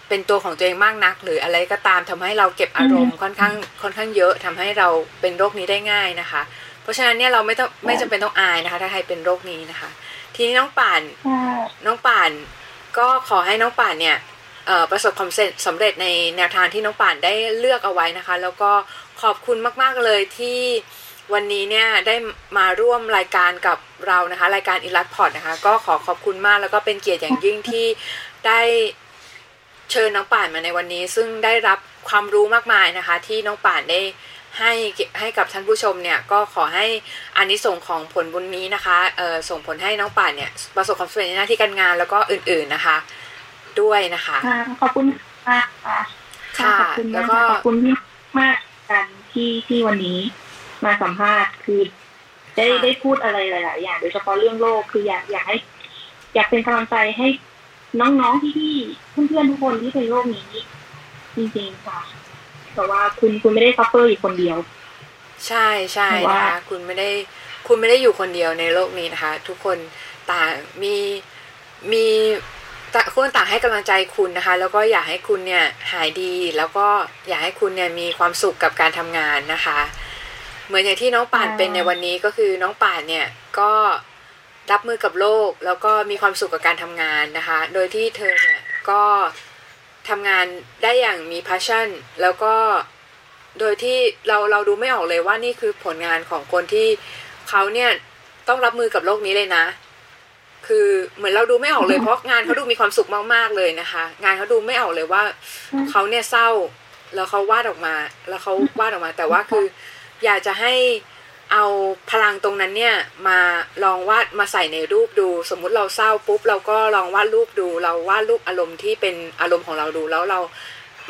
เป็นตัวของตัวเองมากนัก หรืออะไรก็ตามทำให้เราเก็บอารมณ์ค่อนข้างค่อนข้างเยอะทำให้เราเป็นโรคนี้ได้ง่ายนะคะ เพราะฉะนั้นเนี่ยเราไม่ต้องไม่จำเป็นต้องอายนะคะ ถ้าใครเป็นโรคนี้นะคะ ทีนี้น้องป่านใช่น้องป่าน ก็ขอให้น้องป่านเนี่ยเอ่อประสบความสำเร็จสำเร็จในแนวทางที่น้องป่านได้เลือกเอาไว้นะคะ แล้วก็ขอบคุณมาก ๆเลยที่วันนี้เนี่ยได้มาร่วมรายการกับเรานะคะ รายการอิลัสพอร์ตนะคะ ก็ขอขอบคุณมากแล้วก็เป็นเกียรติอย่างยิ่งที่ได้ เชิญน้องป่านมาในวันนี้ ซึ่งได้รับความรู้มากมายนะคะ ที่น้องป่านได้ให้ให้กับท่านผู้ชมเนี่ยก็ขอให้อานิสงส์ของผลบุญนี้นะคะเอ่อส่งผลให้น้องป่านเนี่ยประสบความสำเร็จในหน้าที่การงานแล้วก็อื่น ๆนะคะ ด้วยนะคะค่ะขอบคุณมากค่ะค่ะขอบคุณแล้มาวกก็ค่ะขอบคุณพี่มากกันที่ที่วันนี้มาสัมภาษณ์คือได้ได้พูดอะไรหลาย ๆ อย่าง โดยเฉพาะเรื่องโลกคืออยากอยากให้ อยากเป็นกำลังใจให้ น้องๆพี่ๆเพื่อนๆทุกคนที่เป็นโรคนี้จริงๆค่ะ แต่ว่าคุณคุณไม่ได้ suffer อยู่คนเดียว ใช่ใช่แต่ว่านะคะคุณไม่ได้คุณไม่ได้อยู่คนเดียวในโลกนี้นะคะ ทุกคนต่างมีมีต่างคนต่างให้กำลังใจคุณนะคะ แล้วก็อยากให้คุณเนี่ยหายดีแล้วก็อยากให้คุณเนี่ยมีความสุขกับการทำงานนะคะ เหมือนอย่างที่น้องป่านเป็นในวันนี้ก็คือน้องป่านเนี่ยก็ รับมือกับโลกแล้วก็มีความสุขกับการทำงานนะคะ โดยที่เธอเนี่ยก็ทำงานได้อย่างมี passion แล้วก็โดยที่เราเราดูไม่ออกเลยว่านี่คือผลงานของคนที่เขาเนี่ยต้องรับมือกับโลกนี้เลยนะ คือเหมือนเราดูไม่ออกเลยเพราะงานเขาดูมีความสุขมากๆเลยนะคะ งานเขาดูไม่ออกเลยว่าเขาเนี่ยเศร้าแล้วเขาวาดออกมา แล้วเขาวาดออกมา แต่ว่าคืออยากจะให้ เอาพลังตรงนั้นเนี่ยมาลองวาดมาใส่ในรูปดู สมมุติเราเศร้าปุ๊บเราก็ลองวาดรูปดู เราวาดรูปอารมณ์ที่เป็นอารมณ์ของเราดูแล้วเรา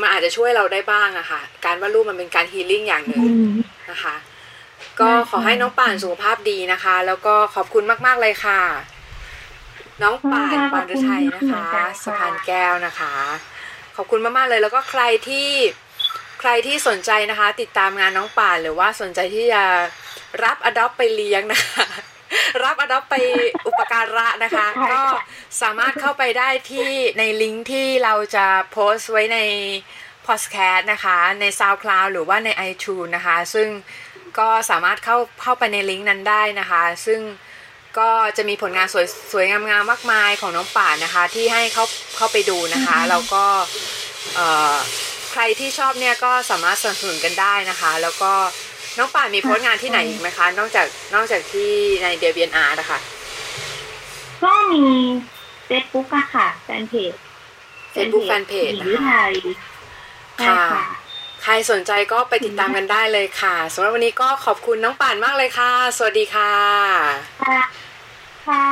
มันอาจจะช่วยเราได้บ้างอะค่ะ การวาดรูปมันเป็นการฮีลิ่งอย่างหนึ่งนะคะ ก็ขอให้น้องป่านสุขภาพดีนะคะ แล้วก็ขอบคุณมาก ๆ เลยค่ะ น้องป่านปานฤทัยนะคะสะพานแก้วนะคะ ขอบคุณมากๆเลย แล้วก็ใครที่ใครที่สนใจนะคะ ติดตามงานน้องป่านหรือว่าสนใจที่จะ รับอดอปไปเลี้ยงนะคะรับอดอปไปอุปการะนะคะ ก็สามารถเข้าไปได้ที่ในลิงก์ที่เราจะโพสต์ไว้ในพอดแคสต์นะคะ ใน SoundCloud หรือว่าใน iTunes นะคะ ซึ่งก็สามารถเข้าเข้าไปในลิงก์นั้นได้นะคะ ซึ่งก็จะมีผลงานสวยสวยงามๆมากมายของน้องป่านนะคะ ที่ให้เข้าเข้าไปดูนะคะแล้วก็ใครที่ชอบเนี่ยก็สามารถสนับสนุนกันได้นะคะ แล้วก็ น้องป่านมีโพสต์งานที่ไหนอีกไหมคะ นอกจากนอกจากที่ในเดวิยนอาร์นะคะก็มีเฟซบุ๊กอะค่ะแฟนเพจเฟซบุ๊กแฟนเพจนะคะค่ะใครสนใจก็ไปติดตามกันได้เลยค่ะสำหรับวันนี้ก็ขอบคุณน้องป่านมากเลยค่ะ สวัสดีค่ะ ค่ะ